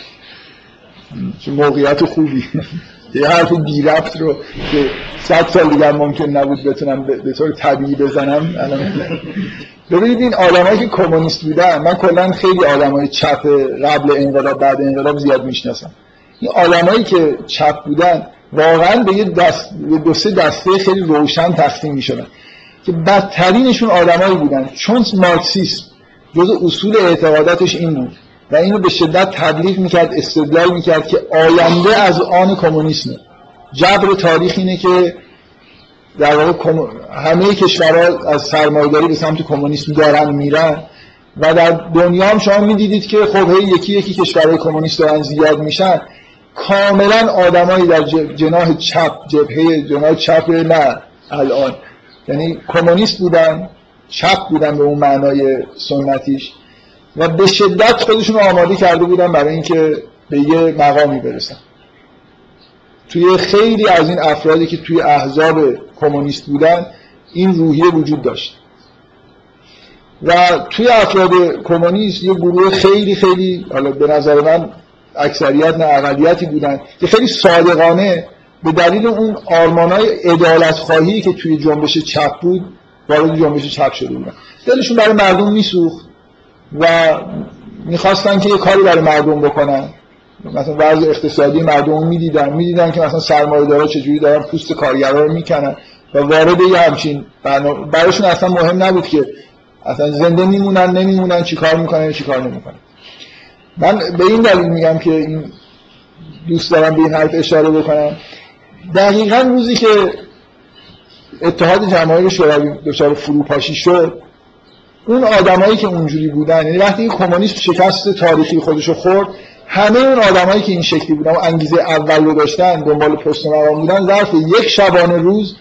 موقعیت خوبی. یه حرف بی رفت رو که صد سال دیگر ممکن نبود بتونم به طور طبیعی بزنم. ببینید این آدمایی که کمونیست بودن من کلا خیلی آدمای چپ قبل انقلاب بعد انقلاب زیاد می‌شناسم. این آدمایی که چپ بودن واقعا به یه دست به دو سه دسته خیلی روشن تقسیم می‌شدن. که بدترینشون آدمایی بودن. چون مارکسیسم جز اصول اعتقاداتش این بود. و اینو به شدت تبلیغ می‌کرد استدلال می‌کرد که آینده از آن کمونیسمه. جبر تاریخ اینه که در واقع همه کشورها از سرمایه‌داری به سمت کمونیسم دارن میرن. و در دنیا هم شما می‌دیدید که خب یکی یکی کشورهای کمونیست دارن زیاد میشن. کاملا آدمایی در جناح چپ جبهه جناح چپ نه الان. یعنی کمونیست بودن چپ بودن به اون معنای سنتیش. و به شدت خودشون آماده کرده بودن برای اینکه به یه مقامی برسن. توی خیلی از این افرادی که توی احزاب کمونیست بودن این روحیه وجود داشت. و توی افراد کمونیست یه گروه خیلی خیلی حالا به نظر من اکثریت نه اقلیتی بودن که خیلی صادقانه به دلیل اون آرمانای ادالت خواهی که توی جنبش چپ بود وارد جنبش چپ شده بودن. دلشون برای مردم میسوخت. و می‌خواستن که یه کاری برای مردم بکنن. مثلا وضع اقتصادی مردم می‌دیدن می‌دیدن که مثلا سرمایه داره چجوری دارن پوست کارگرا رو می‌کنن و وارد یه همچین براشون اصلا مهم نبود که اصلا زنده میمونن نمیمونن چیکار می‌کنن چیکار نمی‌کنن. من به این دلیل میگم که این دوست دارم به این حرف اشاره بکنم. دقیقا روزی که اتحاد جماهیر شوروی دچار فروپاشی شد اون آدمایی که اونجوری بودن یعنی وقتی کمونیست شکست تاریخی خودشو خورد همه اون آدمایی که این شکلی بودن و انگیزه اول رو داشتن دنبال پست مقام بودن ظرف یک شبانه روز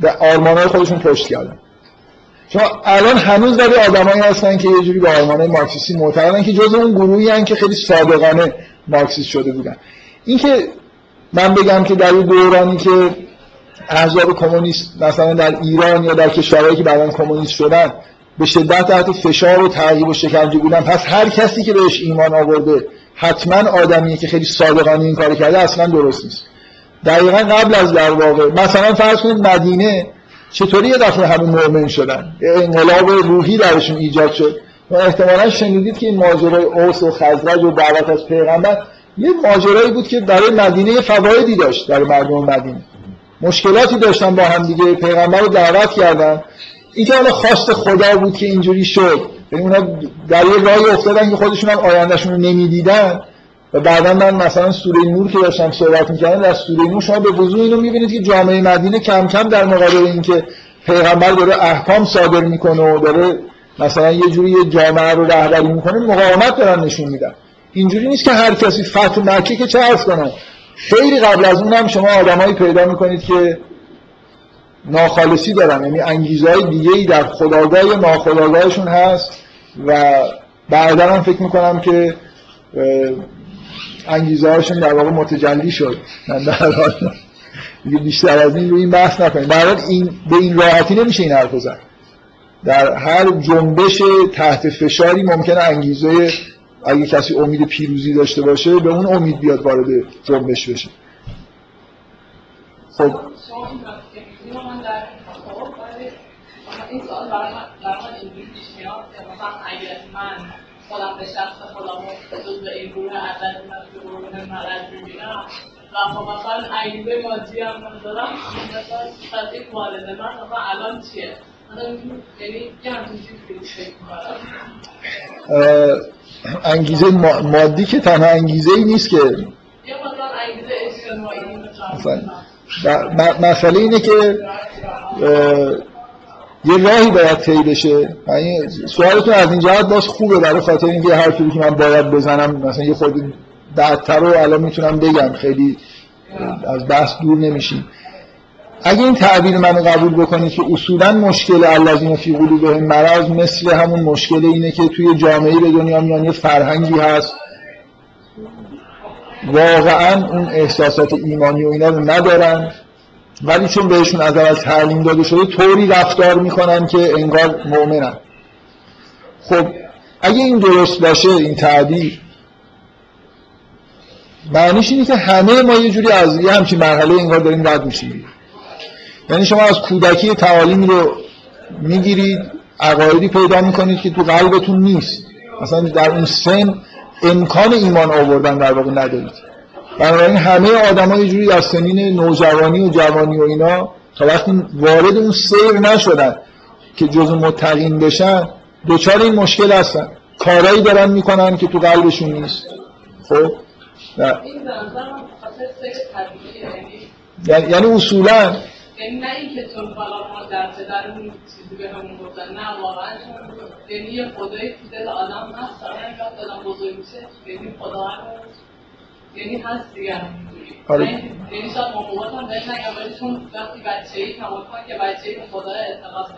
به آرمانهای خودشون پشت کردن. شما الان هنوز داری آدمایی هستن که یه جوری به آرمانهای مارکسیستی معتقدن که جز اون گروهی هستن که خیلی صادقانه مارکسیست شده بودن. اینکه من بگم که در دورانی که احزاب کمونیست مثلا در ایران یا در کشورهایی که بعدا کمونیست شدن به شدت تحت فشار و تعقیب و شکنجه بودن. پس هر کسی که بهش ایمان آورده حتما آدمیه که خیلی صادقانه این کار کرده اصلا درست نیست. دقیقا قبل از در واقع مثلا فرض کنید مدینه چطوری یه دفعه همه مؤمن شدن؟ انقلاب روحی درشون ایجاد شد. و احتمالا شنیدید که این ماجرای اوس و خزرج و دعوت از پیغمبر یه ماجرایی بود که برای مدینه فوایدی داشت برای مردم مدینه. مشکلاتی داشتن با هم دیگه. پیغمبر رو دعوت کردن. این که حالا خواست خدا بود که اینجوری شد. یعنی اونا در یه راهی افتادن که خودشون هم آیندهشون رو نمی‌دیدن. و بعدا من مثلا سوره نور که داشتم صحبت می‌کردم در سوره نور شما به وضوح اینو می‌بینید که جامعه مدینه کم کم در مقابل اینکه پیغمبر داره احکام صادر می‌کنه و داره مثلا یه جوری یه جامعه رو رهبری می‌کنه مقاومت دارن نشون میدن. اینجوری نیست که هر کسی فتح مکه که چه کنه. خیلی قبل از اون هم شما آدمایی پیدا می‌کنید که ناخالصی دارن. یعنی انگیزه های دیگه ای در خداگاه ناخداگاهشون هست و بعدا هم فکر می‌کنم که انگیزه هاشون در واقع متجلی شد. من در حال. بیشتر از این روی این بحث نکنیم. در این به این راحتی نمیشه این حرف زد. در هر جنبش تحت فشاری ممکنه انگیزه اگه کسی امید پیروزی داشته باشه به اون امید بیاد وارد جنبش بشه. خب. این سوال برای من اینجوری پیش میاد که مثلا اگر من خودم به شخص خودم رو این گروه عدد من گروه مرد می‌بینم و خب مثلا عیبه مادی هم ندارم مثلا این والده من مثلا الان چیه انگیزه مادی که تنها انگیزه ای نیست که مثلا مسئله اینه که یه راهی باید طی بشه. سوالتون از این جهت باز خوبه. برای خاطر اینکه هر حرفی که من باید بزنم مثلا یه خود بعدتر رو الان می‌تونم بگم. خیلی از بحث دور نمیشیم. اگه این تعبیر منو قبول بکنید که اصولا مشکل الذین فی قلوبهم مرض مثل همون مشکل اینه که توی جامعه به دنیا میان یه فرهنگی هست. واقعا اون احساسات ایمانی و اینا رو ندارن. ولی چون بهشون از اول تعلیم داده شده طوری رفتار می‌کنن که انگار مؤمنن. خب اگه این درست باشه این تعبیر معنیش اینه که همه ما یه جوری از یه همچین مرحله انگار داریم رد میشیم. یعنی شما از کودکی تعالیمی رو می‌گیرید عقایدی پیدا می‌کنید که تو قلبتون نیست. مثلا در اون سن امکان ایمان آوردن در واقع ندارید. بنابراین همه آدم ها جوری از سنین نوجوانی و جوانی و اینا تا وقتی وارد اون سیر نشدن که جز متقین بشن دوچار این مشکل هستن. کارایی دارن می‌کنن که تو قلبشون نیست. خب؟ یعنی-, یعنی اصولا یعنی نه اینکه چون حالا ما در اون چیزی به همون گفتن نه واقعا چون یعنی یه خدایی تو دل آدم هست یعنی وقت آدم بزرگ میشه یعنی خدا یعنی هست دیگه. آره. یعنی شاید مقومات هم داریم نگم ولی چون وقتی بچه ای تمام که بچه ای خدا اعتقاد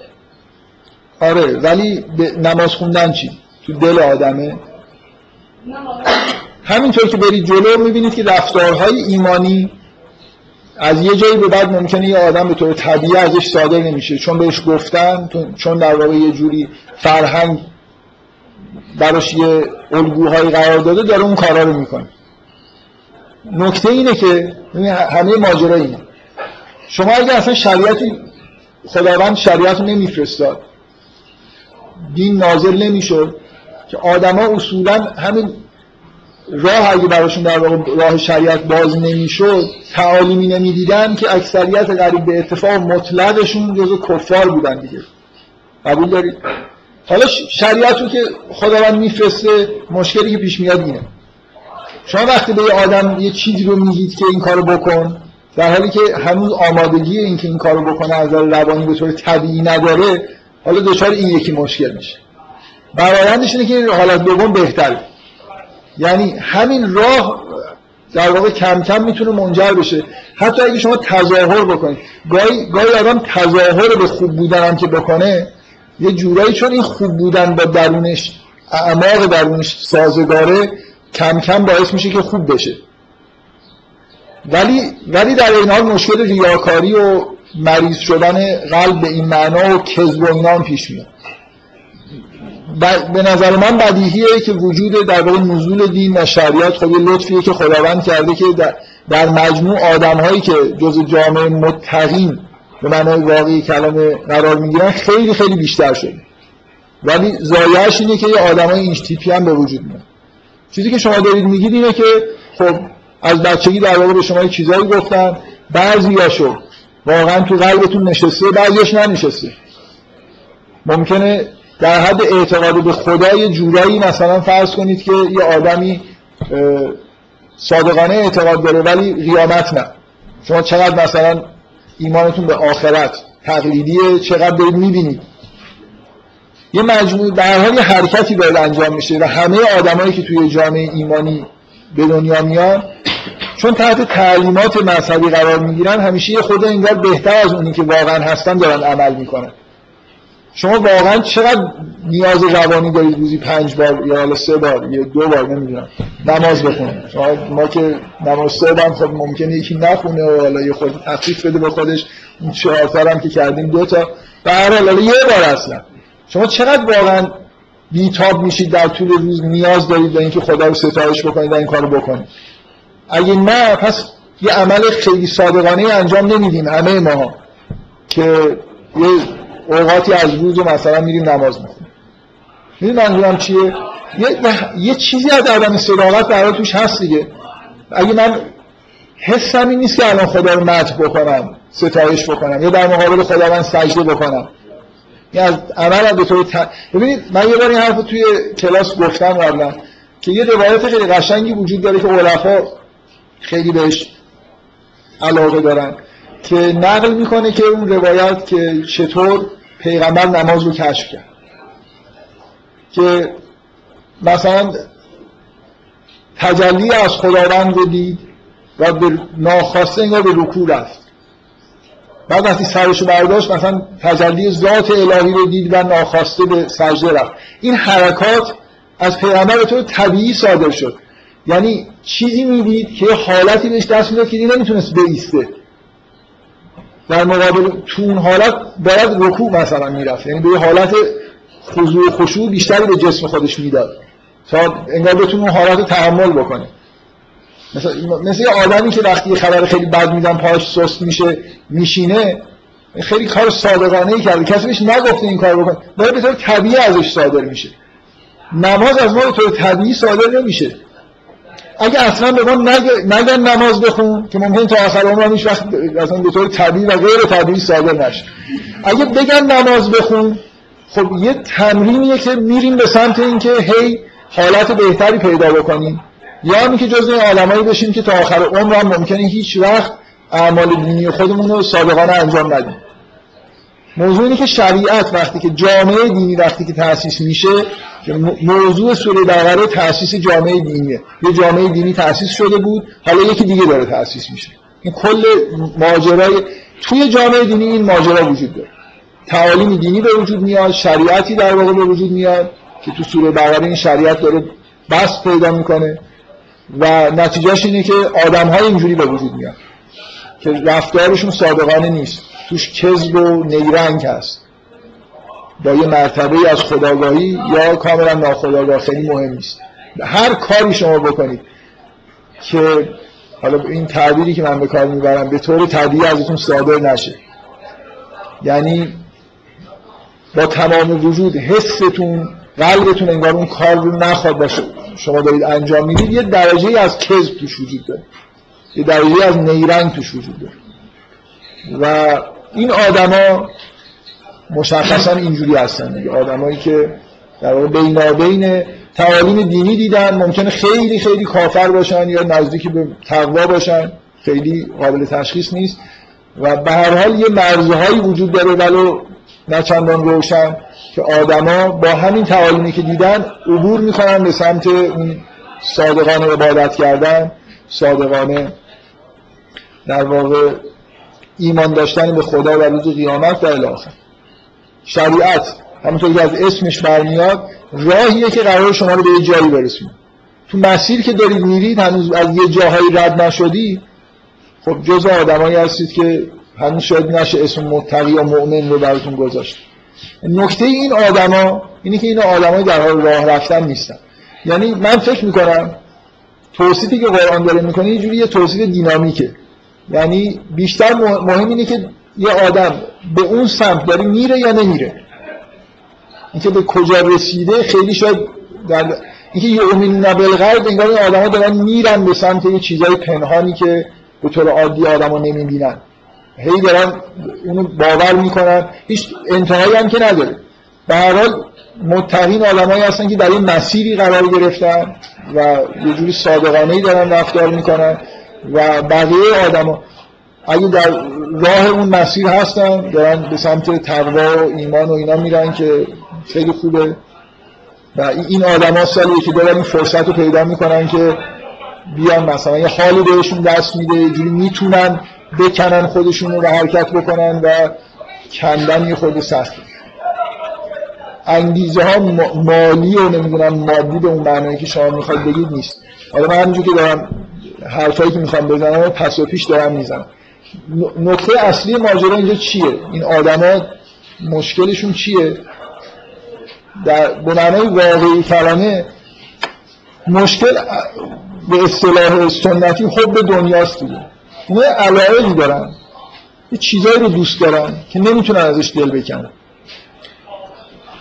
آره ولی نماز خوندن چی؟ تو دل آدمه؟ همینطور که برید جلو می‌بینید که رفتارهای ایمانی از یه جایی به بعد ممکنه یه آدم به طور طبیعی ازش صادر نمیشه. چون بهش گفتن چون در واقع یه جوری فرهنگ براش یه الگوهایی قرار داده داره اون کارا رو می‌کنه. نکته اینه که همه ماجرا اینه. شما اگه اصلا شریعتی خداوند شریعت رو نمیفرستاد دین نازل نمی‌شد که آدما اصولا همین راه اگه براشون در واقع راه شریعت باز نمی‌شد تعالیمی نمی‌دیدن که اکثریت قریب به اتفاق مطلقشون جزو کفار بودن دیگه. قبول دارید؟ حالا شریعت رو که خداوند میفرسته مشکلی که پیش میاد اینه. شما وقتی به یه آدم یه چیزی رو میگید که این کارو بکن در حالی که هنوز آمادگی این که این کارو بکنه از روانی به طور طبیعی نداره حالا دچار این یکی مشکل میشه. برایندش اینه که حالت دوم بهتره. یعنی همین راه در واقع کم کم می‌تونه منجر بشه. حتی اگه شما تظاهر بکنید. گاهی, گاهی آدم تظاهر به خوب بودن هم که بکنه یه جورایی چون این خوب بودن با درونش اعماق درونش سازگاره کم کم باعث میشه که خوب بشه. ولی ولی در این حال مشکل ریاکاری و مریض شدن قلب به این معنا و کذب و اینا پیش میاد. به نظر من بدیهیه که وجود در واقع نزول دین و شریعت خب یه لطفیه که خداوند کرده که در, در مجموع آدم هایی که جز جامعه متقین به معنای واقعی کلمه قرار می‌گیرن خیلی خیلی بیشتر شده. ولی زایش اینه که یه آدم های این تیپی هم به وجود میاد. چیزی که شما دارید میگید اینه که خب از بچگی در واقع به شما چیزایی گفتن بعضیاشو واقعا تو قلبتون نشسته بعضیش ننشسته. ممکنه در حد اعتقاد به خدا یه جورایی مثلا فرض کنید که یه آدمی صادقانه اعتقاد داره ولی قیامت نه. شما چقدر مثلا ایمانتون به آخرت تقلیدیه چقدر دارید می‌بینید. یه مجموعه در حال حرکتی باید انجام میشه و همه آدمایی که توی جامعه ایمانی به دنیا میان چون تحت تعلیمات مذهبی قرار می‌گیرن همیشه یه خود انگار بهتر از اونی که واقعا هستن دارن عمل می‌کنن. شما واقعا چقدر نیاز روانی دارید روزی پنج بار یا حالا سه بار یا دو بار نمی‌دونم نماز بخونید؟ شما ما که نماز صبح خب ممکنه یکی نخونه و حالا یه خود تخفیف بده به خودش. این چهار هم که کردیم دو تا. و هر یه بار اصلا. شما چقدر واقعا بیتاب میشید در طول روز نیاز دارید به اینکه خدا رو ستایش بکنید و این کارو بکنید؟ اگه نه پس یه عمل خیلی صادقانه انجام نمیدیم همه ما که یه اوقاتی از روز مثلا میریم نماز می‌خونیم. می‌دونی منظورم چیه؟ یه, یه چیزی از عدم صداقت در توش هست دیگه. اگه من حسم این نیست که الان خدا رو مدح بکنم ستایش بکنم یا در مقابل خدا من سجده بکنم. این از عمل به طور ببینید من یه بار این حرف توی کلاس گفتم قبلا که یه روایت خیلی قشنگی وجود داره که علفا خیلی بهش علاقه دارن که نقل می‌کنه که اون روایت که چطور پیغمبر نماز رو کشف کرد. که مثلا تجلی از خداوند رو دید و به ناخواسته انگار به رکوع رفت. بعد وقتی سرش برداشت مثلا تجلی ذات الهی رو دید و ناخواسته به سجده رفت. این حرکات از پیغمبر تو طبیعی صادر شد. یعنی چیزی می‌دید که حالتی بهش دست می‌داد که نمی‌تونست بیسته. در مقابل تو اون حالت باید رکوع مثلا می‌رفت. یعنی به حالت خضوع و خشوع بیشتری به جسم خودش می‌داد. تا انگار بتونه اون حالت رو تحمل بکنه. مثل, مثل یه آدمی که وقتی خبر خیلی بد میدن پاش سست میشه میشینه خیلی کار صادقانه ای کرده. کسی بهش نگفته این کار بکنه. باید به طور طبیعی ازش صادر میشه. نماز از ما به طور طبیعی صادر نمیشه. اگه اصلا به ما نگن نماز بخون که ممکن تا آخر عمر هیچ وقت اصلا به طور طبیعی و غیر طبیعی صادر نشه. اگه بگن نماز بخون خب یه تمرینیه که میریم به سمت اینکه هی حالت بهتری پیدا بکنیم. یا اینکه جزء عالمایی بشیم که تا آخر عمر هم ممکنه هیچ وقت اعمال دینی خودمون رو صادقانه انجام ندیم. موضوع اینه که شریعت وقتی که جامعه دینی وقتی که تأسیس میشه موضوع سوره بقره تأسیس جامعه دینیه. یه جامعه دینی تأسیس شده بود حالا یکی دیگه داره تأسیس میشه. این کل ماجرای توی جامعه دینی این ماجرا وجود داره. تعالیم دینی به وجود میاد شریعتی در واقع به وجود میاد که تو سوره بقره این شریعت داره بس پیدا می‌کنه. و نتیجهش اینه که آدم های اینجوری به وجود میاد که رفتارشون صادقانه نیست. توش کذب و نیرنگ هست. با یه مرتبه از خداگاهی یا کاملا ناخداگاه خیلی مهم نیست. هر کاری شما بکنید که حالا این تعبیری که من به کار می‌برم به طور طبیعی ازتون صادر نشه. یعنی با تمام وجود حستون قلبتون انگار اون کار رو نخواد باشه. شما دارید انجام می‌دید یه درجه از کذب توش وجود داره. یه درجه از نیرنگ توش وجود داره. و این آدما مشخصا اینجوری هستن دیگه. آدمایی که در واقع بینابین تعالیم دینی دیدن ممکنه خیلی خیلی کافر باشن یا نزدیک به تقوا باشن. خیلی قابل تشخیص نیست. و به هر حال یه مرزهایی وجود داره ولو نه چندان روشن که آدما با همین تعالیمی که دیدن عبور می‌کنن به سمت اون صادقانه عبادت کردن صادقانه در واقع ایمان داشتن به خدا و روز قیامت و الاخر شریعت همونطور که از اسمش برمیاد راهیه که قرار شما رو به یه جایی برسونه. تو مسیر که دارید میرید هنوز از یه جاهایی رد نشدی خب جز آدمایی هستید که هنوز شاید نشه اسم متقی یا مؤمن رو براتون گذاشت. نکته این آدما اینه که این آدمای در حال راه رفتن نیستن. یعنی من فکر می‌کنم توصیفی که قرآن داره می‌کنه یه جوری یه توصیف دینامیکه. یعنی بیشتر مهم اینه که یه آدم به اون سمت داره میره یا نمیره. اینکه به کجا رسیده خیلی شاید در اینکه امین نبل انگار این آدما دارن میرن به سمت یه چیزای پنهانی که به طور عادی آدما نمی‌بینن. هی دارن اونو باور می‌کنن. هیچ انتهایی هم که نداره. به هر حال متقین آدمایی هستن که در این مسیری قرار گرفتن و یه جوری صادقانه ای دارن رفتار می‌کنن و بقیه آدما اگه در راه اون مسیر هستن دارن به سمت تقوا و ایمان و اینا میرن که خیلی خوبه. و این آدما سالی که دارن این فرصت رو پیدا می‌کنن که بیان مثلا یه حالی بهشون دست میده یه جوری می‌تونن بکنن خودشون رو حرکت بکنن و کندن یه خود سخته انگیزه ها مالی و نمی‌دونم مادی به اون معنایی که شما می‌خواید بگید نیست. حالا من همینجور که دارم حرفایی که می‌خوام بزنم و پس و پیش دارم می‌زنم. نکته اصلی ماجرا اینجا چیه؟ این آدما مشکلشون چیه؟ در به معنای واقعی کلمه مشکل به اصطلاح سنتی حب دنیاست دیگه. اونا علایقی دارن. یه چیزایی رو دوست دارن که نمی‌تونن ازش دل بکنن.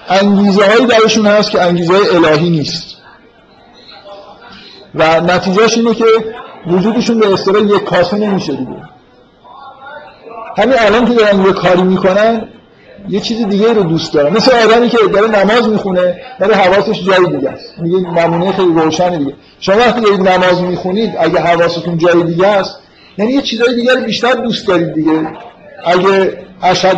انگیزه هایی درشون هست که انگیزه های الهی نیست. و نتیجهش اینه که وجودشون به اصطلاح یک کاسه نمیشه دیگه. همین الان که دارن یه کاری می‌کنن یه چیز دیگه رو دوست دارن. مثل آدمی که داره نماز می‌خونه داره حواسش جای دیگه است. میگه نمونه خیلی روشنه دیگه. شما وقتی دارید نماز می‌خونید اگه حواستون جای دیگه است یعنی یه چیزای دیگه رو بیشتر دوست دارید دیگه. اگه اشد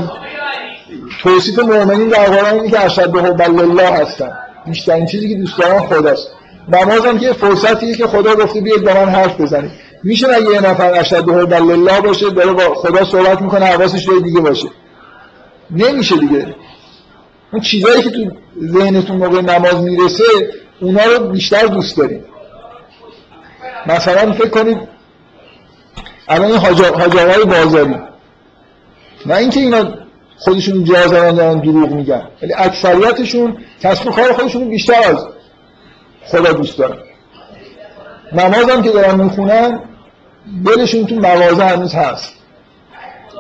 توصیف مؤمنین در قرآن اینه که اشد حب الله هستن. بیشترین چیزی که دوست دارن خداست. نماز هم که فرصتیه که خدا گفته بیاید با من حرف بزنید. میشه اگه یه نفر اشد حب الله باشه داره با خدا صحبت می‌کنه حواسش جای دیگه باشه. نمیشه دیگه. اون چیزایی که تو ذهنتون موقع نماز می‌رسه اونا رو بیشتر دوست دارید. مثلا فکر کنید الان این های بازاری نه اینکه اینا خودشون جا زدن دارن دروغ میگن. ولی اکثریتشون کسب کار خودشون بیشتر از خدا دوست دارن. نماز هم که دارن می‌خونن دلشون تو مغازه هنوز هست.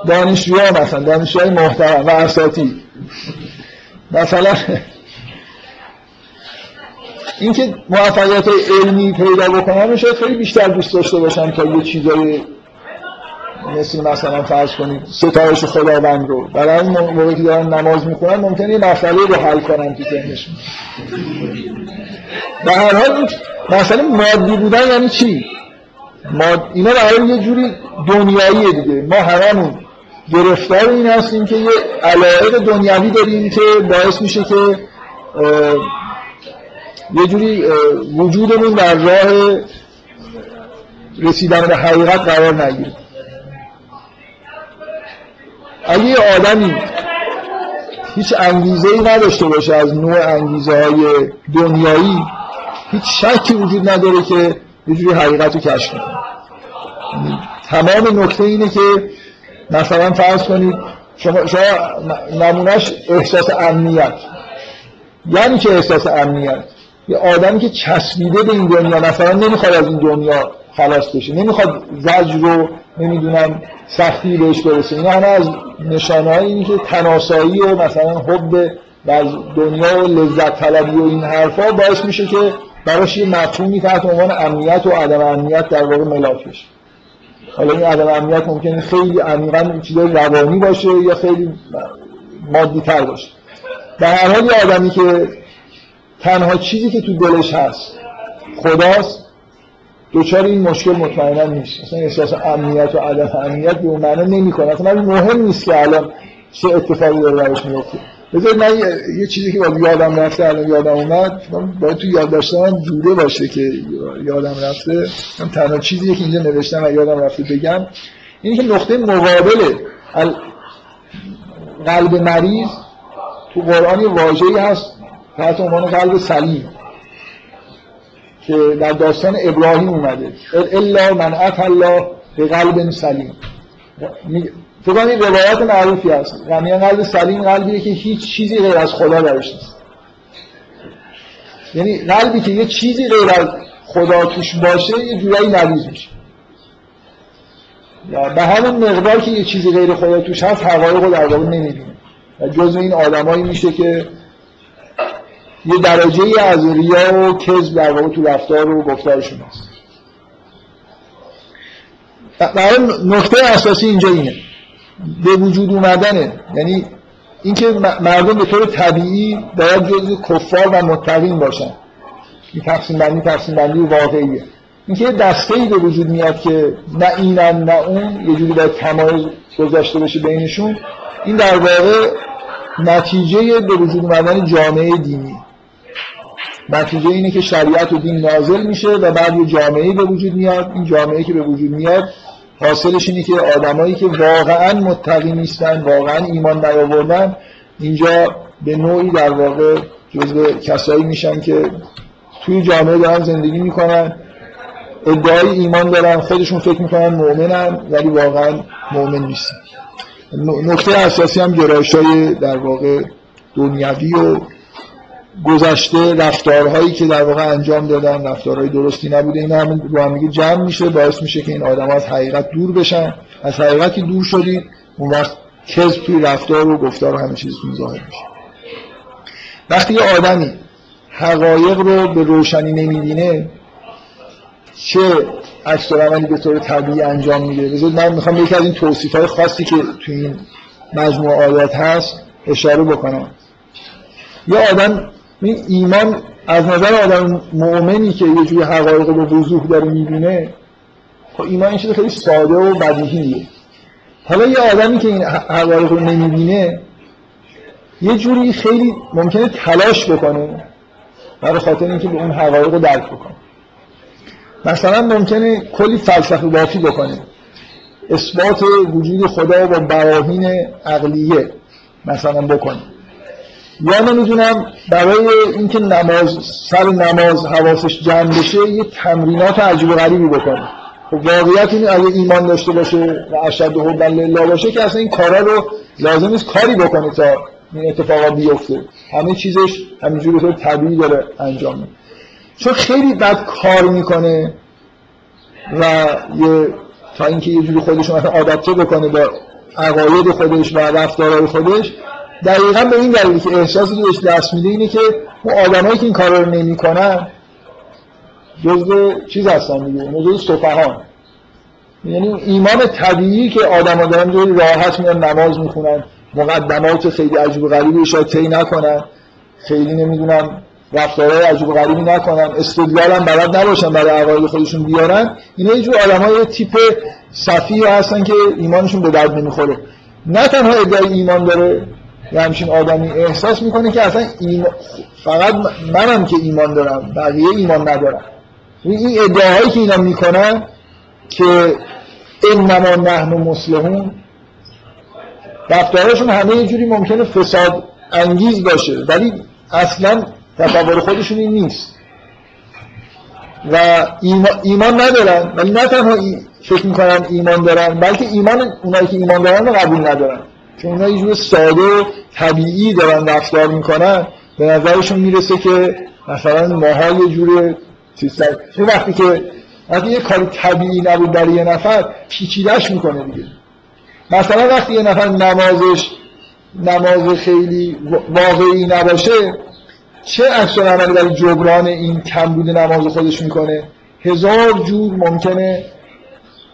دانشجوها مثلا دانشجوهای محترم و اساتی مثلا اینکه موفقیت علمی پیدا بکنن شاید خیلی بیشتر دوست داشته باشن تا یه چیزای مثل مثلا فرض کنید. ستایش خداوند رو. برای این موقعی که دارن نماز می‌خونن ممکنه یه مسئله رو حل کنن تو ذهنشون به هر حال مسئله مادی بودن یعنی چی؟ ما اینا برای یه جوری دنیاییه دیگه. ما هممون گرفتار این هستیم که یه علایق دنیوی داریم که باعث میشه که یه جوری وجودمون در راه رسیدن به حقیقت قرار نگیره. اگه آدمی هیچ انگیزه ای نداشته باشه از نوع انگیزه های دنیایی هیچ شکی وجود نداره که یه جوری حقیقت رو کشف کنه. تمام نکته اینه که مثلا فرض کنید شما, شما نمونش احساس امنیت. یعنی که احساس امنیت؟ یه آدمی که چسبیده به این دنیا مثلا نمی‌خواد از این دنیا خلاص بشه. نمی‌خواد زجر رو نمی‌دونم سختی بهش برسه. اینا همه از نشانه اینی که تناسایی و مثلا حب در دنیا و لذت طلبی و این حرفا باعث میشه که براش یه مفهومی تحت عنوان امنیت و عدم امنیت در واقع ملاک بشه. حالا این عدم امنیت ممکنه خیلی عمیقا چیزای روانی باشه یا خیلی مادی تر باشه. در هر حال آدمی که تنها چیزی که تو دلش هست خداست دوچار این مشکل مطمئنا نیست. اصلا احساس امنیت و عدم امنیت به اون معنا نمی‌کنه. اصلا مهم نیست که الان چه اتفاقی داره براش میفته بذارید من یه چیزی که باید یادم رفته الان یادم اومد. باید تو یاد داشتم جوده باشه که یادم رفته. من تنها چیزی که اینجا نوشتم و یادم رفته بگم. اینه که نقطه مقابل قلب مریض تو قرآن واژه‌ای هست. تحت عنوان قلب سلیم. که در داستان ابراهیم اومده. الا من ات الله به قلب سلیم. فکر کنید روایت معروفی هست. یعنی قلب سلیم قلبیه که هیچ چیزی غیر از خدا درش نیست. یعنی قلبی که یه چیزی غیر از خدا توش باشه یه جورایی مریض میشه. به همون مقدار که یه چیزی غیر خدا توش هست حقایق رو در واقع نمی‌بینه و جز این آدمایی میشه که یه درجه ای از ریا و کذب در واقع تو رفتار و گفتارشون هست. در نقطه اساسی اینجا اینه. به وجود اومدنه. یعنی اینکه مردم به طور طبیعی باید جزء کفار و متقین باشن. این تقسیم بندی تقسیم بندی واقعیه. اینکه دسته ای به وجود میاد که نه اینن نه اون یه جوری باید تمایز گذاشته بشه بینشون این در واقع نتیجه به وجود اومدن جامعه دینی. نتیجه اینه که شریعت و دین نازل میشه و بعد یه جامعه به وجود میاد. این جامعه که به وجود میاد حاصلش اینه که آدمایی که واقعا متقی نیستن واقعا ایمان نیاوردن اینجا به نوعی در واقع جزو کسایی میشن که توی جامعه دارن زندگی می‌کنن ادعای ایمان دارن خودشون فکر می‌کنن مؤمنن ولی واقعا مؤمن نیستن. نکته اساسی هم گرایش های در واقع دنیوی و گذشته رفتارهایی که در واقع انجام دادن رفتارهای درستی نبوده این هم رو هم جمع میشه باعث میشه که این آدم از حقیقت دور بشن. از حقیقتی دور شدید اون وقت کذب توی رفتار و گفتار و همه چیزتون ظاهر میشه. وقتی یه آدمی حقایق رو به روشنی نمی‌بینه چه عکس عملی به طور طبیعی انجام میده؟ بذارید من می‌خوام یکی از این توصیف های خاصی که توی این مجموعه آیات هست اشاره بکنم. یه آدم این ایمان از نظر آدم مؤمنی که یه جوری حقایق رو وضوح داره می‌بینه خب ایمان این خیلی ساده و بدیهیه. حالا یه آدمی که این حقایق رو نمی‌بینه یه جوری خیلی ممکنه تلاش بکنه برای خاطر اینکه به اون حقایق رو درک بکنه. مثلا ممکنه کلی فلسفه بافی بکنه. اثبات وجود خدا با براهین عقلیه مثلا بکنه. یا نمی‌دونم برای اینکه نماز سر نماز حواسش جمع بشه یه تمرینات عجیب و غریبی بکنه. خب واقعیت این اگه ایمان داشته باشه و اشد حبا لله باشه که اصلا این کارا رو لازم نیست کاری بکنه تا این اتفاقا بیفته. همه چیزش همینجوری طور طبیعی داره انجام میده. چون خیلی بد کار می‌کنه و یه تا اینکه یه جوری خودش آداپته بکنه با عقاید خودش و رفتارهای خودش دقیقا به این دلیلی که احساسی که بهش دست میده اینه که اون آدمایی که این کارا رو نمی‌کنن جزء چیز هستن دیگه جزء سفهان یعنی ایمان طبیعی که آدم‌ها دارن جوری راحت میان نماز می‌خونن مقدمات خیلی عجیب و غریبی شاید طی نکنن خیلی نمی‌دونم رفتارهای عجیب و غریبی نکنن استدلال هم بلد نباشن برای عقاید خودشون بیارن. اینا یه جور آدمای تیپ صفی هستن که ایمانشون به درد نمی‌خوره. نه تنها ادعای ایمان داره یه همچین آدمی احساس می‌کنه که اصلا ایمان فقط منم که ایمان دارم بقیه ایمان ندارم این ادعاهایی که اینا می‌کنن که انما نحن مسلمون رفتارشون همه یه جوری ممکنه فساد انگیز باشه ولی اصلا تصور خودشون این نیست. و ایمان ندارن ولی نه تنها فکر می‌کنن ایمان دارن بلکه ایمان اونایی که ایمان دارن رو قبول ندارن. چون اونها یه جور ساده و طبیعی دارن رفتار می‌کنن به نظرشون می‌رسه که مثلا ماها یه جور چیز وقتی که وقتی یه کاری طبیعی نبود برای یه نفر پیچیدش می‌کنه دیگه. مثلا وقتی یه نفر نمازش نماز خیلی واقعی نباشه چه عکس‌العملی برای جبران این کمبود نماز خودش می‌کنه؟ هزار جور ممکنه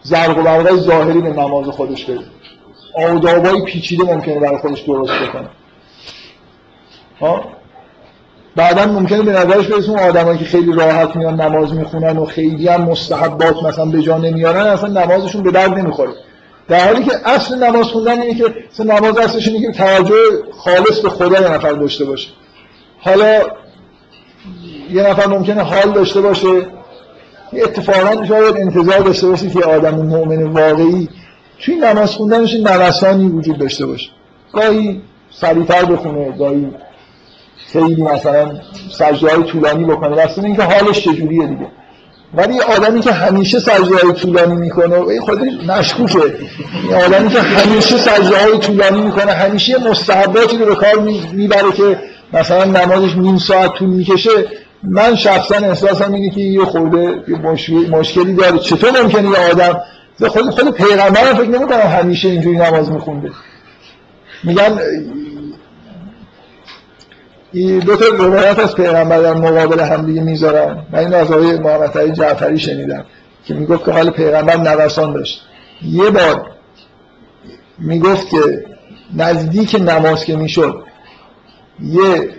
زرق و ظاهری به نماز خودش بده. آدابای پیچیده ممکنه برای خودش درست بکنه. ها؟ بعدا ممکنه به نظرش برسه اون آدمایی که خیلی راحت میان نماز می‌خونن و خیلی هم مستحبات مثلا به جا نمیارن اصلا نمازشون به درد نمی‌خوره. در حالی که اصل نماز خوندن اینه که نماز اصلش اینه که توجه خالص به خدا یه نفر داشته باشه. حالا یه نفر ممکنه حال داشته باشه اتفاقا شاید انتظار داشته باشه که آدم مؤمن واقعی توی نماز خوندنش نوسانی وجود داشته باشه. گاهی سریعتر بخونه گاهی خیلی مثلا سجده های طولانی بکنه. بسته اینکه حالش چجوریه دیگه. ولی آدمی که همیشه سجده های طولانی می‌کنه این خودش مشکوکه آدمی که همیشه سجده های طولانی می‌کنه همیشه مستحباتی رو کار می‌بره که مثلا نمازش نیم ساعت طول می‌کشه. من شخصا احساسم اینه که یه خورده مشکلی داره. چطور ممکنه یه آدم خود خود پیغمبر فکر نمی‌کنم همیشه اینجوری نماز میخونده. میگن دو تا روایت از پیغمبر در مقابل هم دیگه می‌ذارن. من این از آقای محمد جعفری شنیدم که می‌گفت که حال پیغمبر نوسان داشت. یه بار می‌گفت که نزدیک نماز که می‌شد یه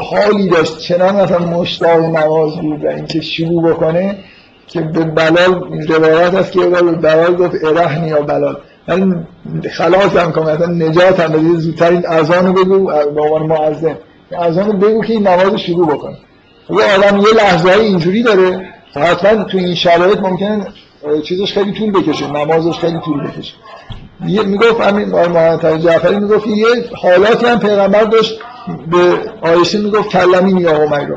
حالی داشت چنان مثلا مشتاق نماز بود و اینکه شروع بکنه که به بلال روایت هست که به بلال گفت ارحنی یا بلال. من خلاص هم کنم مثلا نجات هم زودتر این اذان بگو به عنوان معظم اذان بگو که این نماز شروع بکنه. یه آدم یه لحظه های اینجوری داره حتما تو این شرایط ممکن چیزش خیلی طول بکشه نمازش خیلی طول بکشه. یه می‌گفت همین آقای محمد جعفری می‌گفت یه حالاتی هم پیغمبر داشت به آیشه می‌گفت کلمی یا رو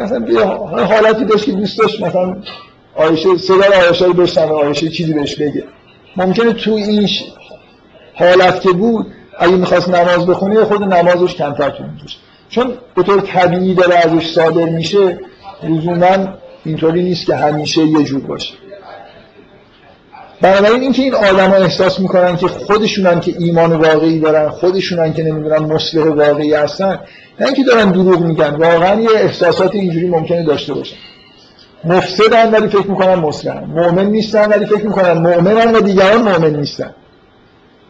مثلا یه حالتی داشت که دوست داشت مثلا آیشه صدای آیشه رو بشنوه آیشه چیزی بهش بگه. ممکنه تو این حالت که بود اگه می‌خواست نماز بخونه خود نمازش کمتر طول چون به طور طبیعی داره ازش صادر میشه لزوما اینطوری نیست که همیشه یه جور باشه. بنابراین اینکه این آدما احساس می‌کنن که خودشونن که ایمان واقعی دارن خودشونن که نمی‌دونن مصلح واقعی هستن نه اینکه دارن دروغ میگن واقعا یه احساسات اینجوری ممکنه داشته باشن. مفسدن ولی فکر می‌کنن مصلحن مؤمن نیستن ولی فکر می‌کنن مؤمنن و دیگران مؤمن نیستن.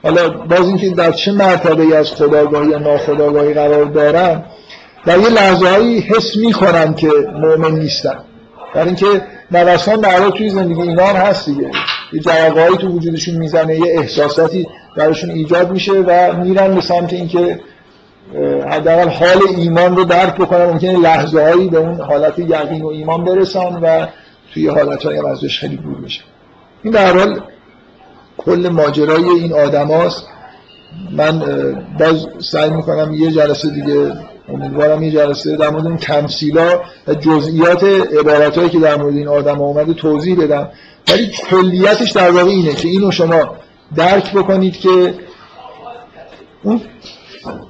حالا باز اینکه در چه مرتبه از خداگاهی یا ناخداگاهی قرار دارن در یه لحظه حس می‌کنن که مؤمن نیستن. در اینکه نوسان در توی زندگی اینا هم هست دیگه. یه جوابهایی تو وجودشون می‌زنه یه احساساتی درشون ایجاد میشه و میرن به سمت اینکه حداقل حال ایمان رو درک بکنن. ممکنه لحظه هایی به اون حالت یقین و ایمان برسن و توی حالت های ازش خیلی دور بشه این در حال کل ماجرای این آدم هاست. من باز سعی می‌کنم یه جلسه دیگه امیدوارم یه جلسه در مورد این تمثیلا و جزئیات عبارت که در مورد این آدم اومده توضیح بدم. ولی کلیتش در واقع اینه که اینو شما درک بکنید که اون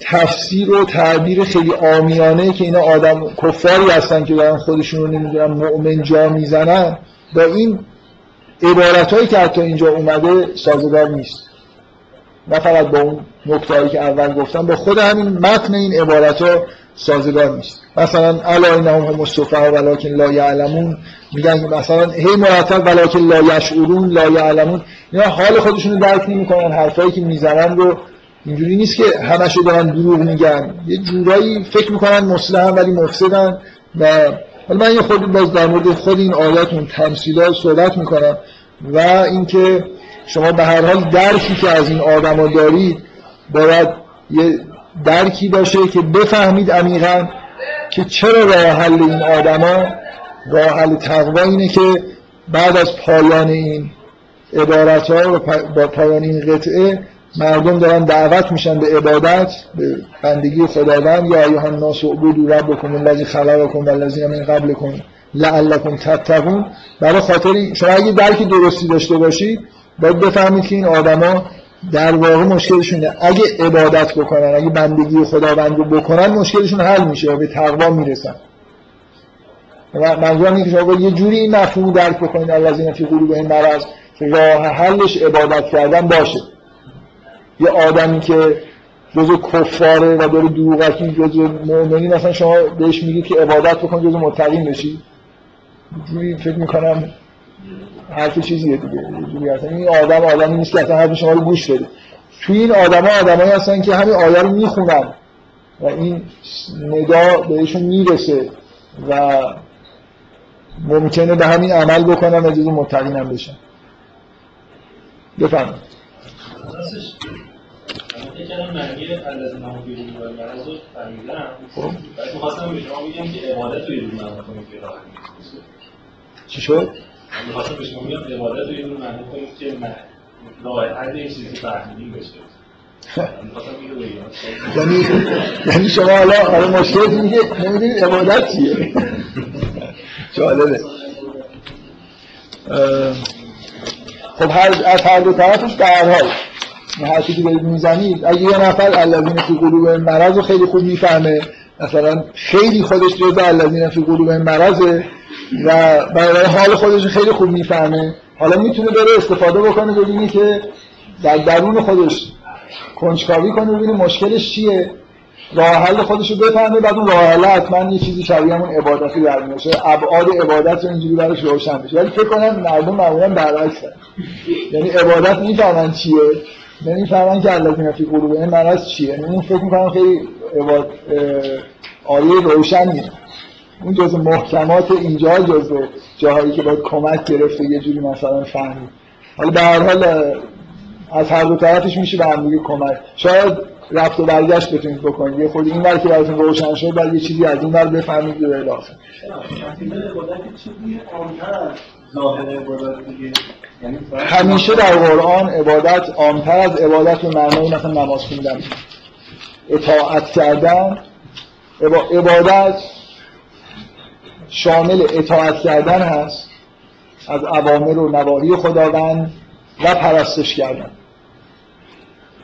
تفسیر و تعبیر خیلی آمیانه که اینا آدم کفاری هستن که دارن خودشون رو نمی‌دونن مؤمن جا می‌زنن با این عبارت هایی که حتی اینجا اومده سازگار نیست. نه فقط با اون نکته که اول گفتم با خود همین متن این عبارت ها سازگار نیست. مثلا الا اینهم هم ولکن لا یعلمون. میگن مثلا هی مرتب ولکن لا یشعرون لا یعلمون. اینا حال خودشون رو درک نمی‌کنن حرفایی که می‌زنن رو اینجوری نیست که همشو دارن دروغ میگن. یه جورایی فکر می‌کنن مسلم ولی مفسدن. و حالا من یه خود باز در مورد خود این آیات اون تمثیلات صحبت می‌کنم. و اینکه شما به هر حال درکی که از این آدما دارید باید یه درکی باشه که بفهمید عمیقا که چرا راه حل این آدما راه حل تقوا اینه که بعد از پایان این عبارت ها و با پایان این قطعه مردم دارن دعوت میشن به عبادت به بندگی خداوند. یا ایها الناس اعبدوا ربکم الذی خلقکم والذین من قبلکم لعلکم تتقون. برای خاطر شما اگه درکی درستی داشته باشید باید بفهمید که این آدما در واقع مشکلشون اگه عبادت بکنن اگه بندگی خداوند رو بکنن مشکلشون حل میشه و به تقوا می‌رسن. منظورم اینه که شما یه جوری این مفهوم درک بکنید. الذین فی قلوبهم مرض که راه حلش عبادت کردن باشه. یه آدمی که جزو کفاره و داره دروغکی جزو مؤمنی مثلا شما بهش میگید که عبادت بکن جزو متقین بشی. جوری فکر می‌کنم حرف چیزیه دیگه. اصلا این آدم آدمی نیست که اصلا حرف شما رو گوش بده. توی این آدم ها آدمایی هستن که همین آیه رو می‌خونن و این ندا بهشون می‌رسه و ممکنه به همین عمل بکنن و جزو متقین هم بشن. بفرمایید. کردم معنی فهمیدم بعد می‌خواستم به شما بگم که عبادت رو یه جور معنی چی شد؟ می‌خواستم به شما بگم عبادت رو یه جور معنی کنیم که راه حل یه چیزی بشه. یعنی یعنی شما حالا حالا مشکل اینه که نمی‌دونید عبادت چیه. جالبه. خب هر از هر دو طرفش به هر حال. حرفی که دارید می‌زنید اگه یه نفر الذین فی قلوب مرض خیلی خوب می‌فهمه مثلا خیلی خودش جز الذین فی قلوب مرضه و برای حال خودش خیلی خوب می‌فهمه. حالا می‌تونه بره استفاده بکنه ببینی که در درون خودش کنجکاوی کنه ببینه مشکلش چیه. راه حل خودش رو بفهمه بعد اون راه حل حتما یه چیزی شبیه همون عبادتی در میشه ابعاد عبادت رو اینجوری براش روشن بشه ولی فکر کنم مردم معمولا برعکس یعنی عبادت می‌فهمن چیه. نمی‌فهمن که الذین فی قلوبهم مرض چیه. یعنی اون فکر می‌کنم خیلی آیه روشنیه. اون جز محکمات اینجا جز جاهایی که باید کمک گرفته یه جوری مثلا فهمید. حالا به هر حال از هر دو طرفش میشه به هم کمک. شاید رفت و برگشت بتونید بکنید. یه خود این که براتون روشن شد بعد یه چیزی از این ور بفهمید و الی همیشه در قرآن عبادت عامتر از عبادت به معنای مثلا نماز خوندن. اطاعت کردن عبادت شامل اطاعت کردن هست از عوامر و نواهی خداوند و پرستش کردن.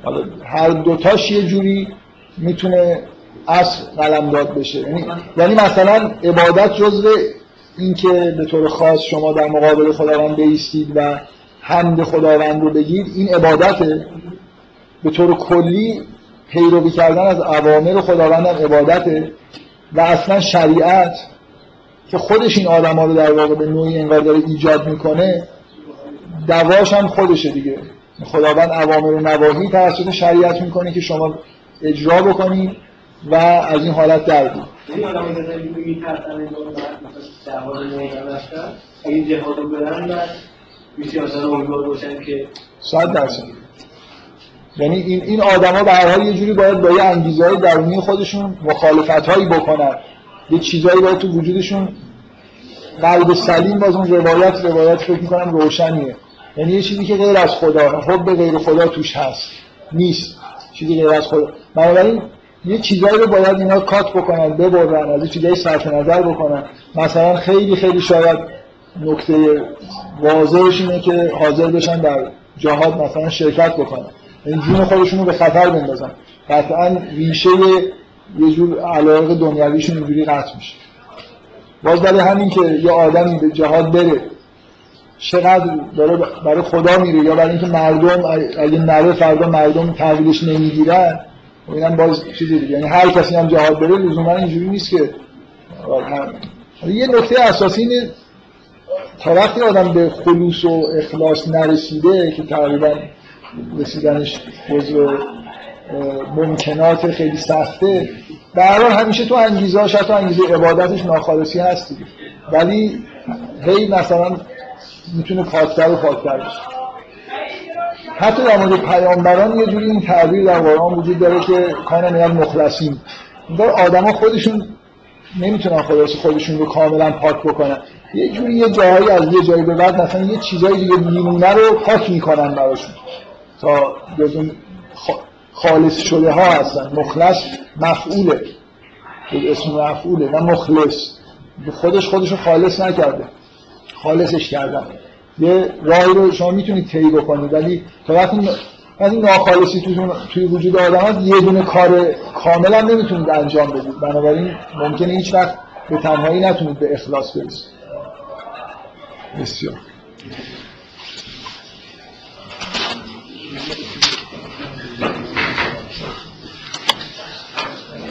حالا هر دوتاش یه جوری می‌تونه اصل قلم داد بشه. یعنی, یعنی مثلا عبادت جزء اینکه به طور خاص شما در مقابل خداوند بیستید و حمد خداوند رو بگید این عبادته. به طور کلی پیروی کردن از اوامر خداوند هم عبادته و اصلا شریعت که خودش این آدم ها رو در واقع به نوعی انگار داره ایجاد می‌کنه دواش هم خودشه دیگه. خداوند اوامر و نواهی توسط شریعت می‌کنه که شما اجرا بکنید و از این حالت در بود صد درصد. یعنی این این آدما به هر حال یه جوری باید با یه انگیزه های درونی خودشون مخالفت هایی بکنن. یه چیزایی باید تو وجودشون. قلب سلیم باز اون روایت روایت فکر می‌کنم روشنیه. یعنی یه چیزی که غیر از خدا حب غیر خدا توش هست نیست. چیزی غیر از خدا. بنابراین یه چیزایی رو باید اینا کات بکنن ببرن از این چیزایی صرف نظر بکنن. مثلا خیلی خیلی شاید نکته واضحش اینه که حاضر بشن در جهاد مثلا شرکت بکنن. این جون خودشون به خطر بندازن. قطعا ریشه یه جور علاقه دنیویشون اینجوری قطع میشه. باز برای همین که یه آدمی به جهاد بره چقدر داره برای خدا میره یا برای اینکه مردم اگه نره فردا مردم تحویلش نمی‌گیرن اینم باز چیزی دیگه. یعنی هر کسی هم جهاد بره لزوما اینجوری نیست که یه نکته اساسی اینه تا وقتی آدم به خلوص و اخلاص نرسیده که تقریبا رسیدنش جزء ممکنات خیلی سخته. در همیشه تو انگیزه هاش تو انگیزه عبادتش ناخالصی هست ولی هی مثلا می‌تونه پاکتر و پاکتر بشه. حتی در مورد پیامبران یه جوری این تعبیر در قرآن وجود داره که کان میگن مخلصین. در آدما خودشون نمی‌تونن خلاص خودشون رو کاملا پاک بکنن. یه جوری یه جایی از یه جایی به بعد مثلا یه چیزایی دیگه میمونه رو پاک می‌کنن براشون. تا جزون خالص شده ها هستن. مخلص مفعوله. اسم مفعوله نه مخلص. خودش خودش رو خالص نکرده. خالصش کردن. یه راهی رو شما می‌تونید طی بکنید. ولی تا وقتی وقتی ناخالصی توی, توی وجود آدم هست یه دونه کار کاملا نمی‌تونید انجام بدید. بنابراین ممکنه هیچ وقت به تنهایی نتونید به اخلاص برسید. بسیار.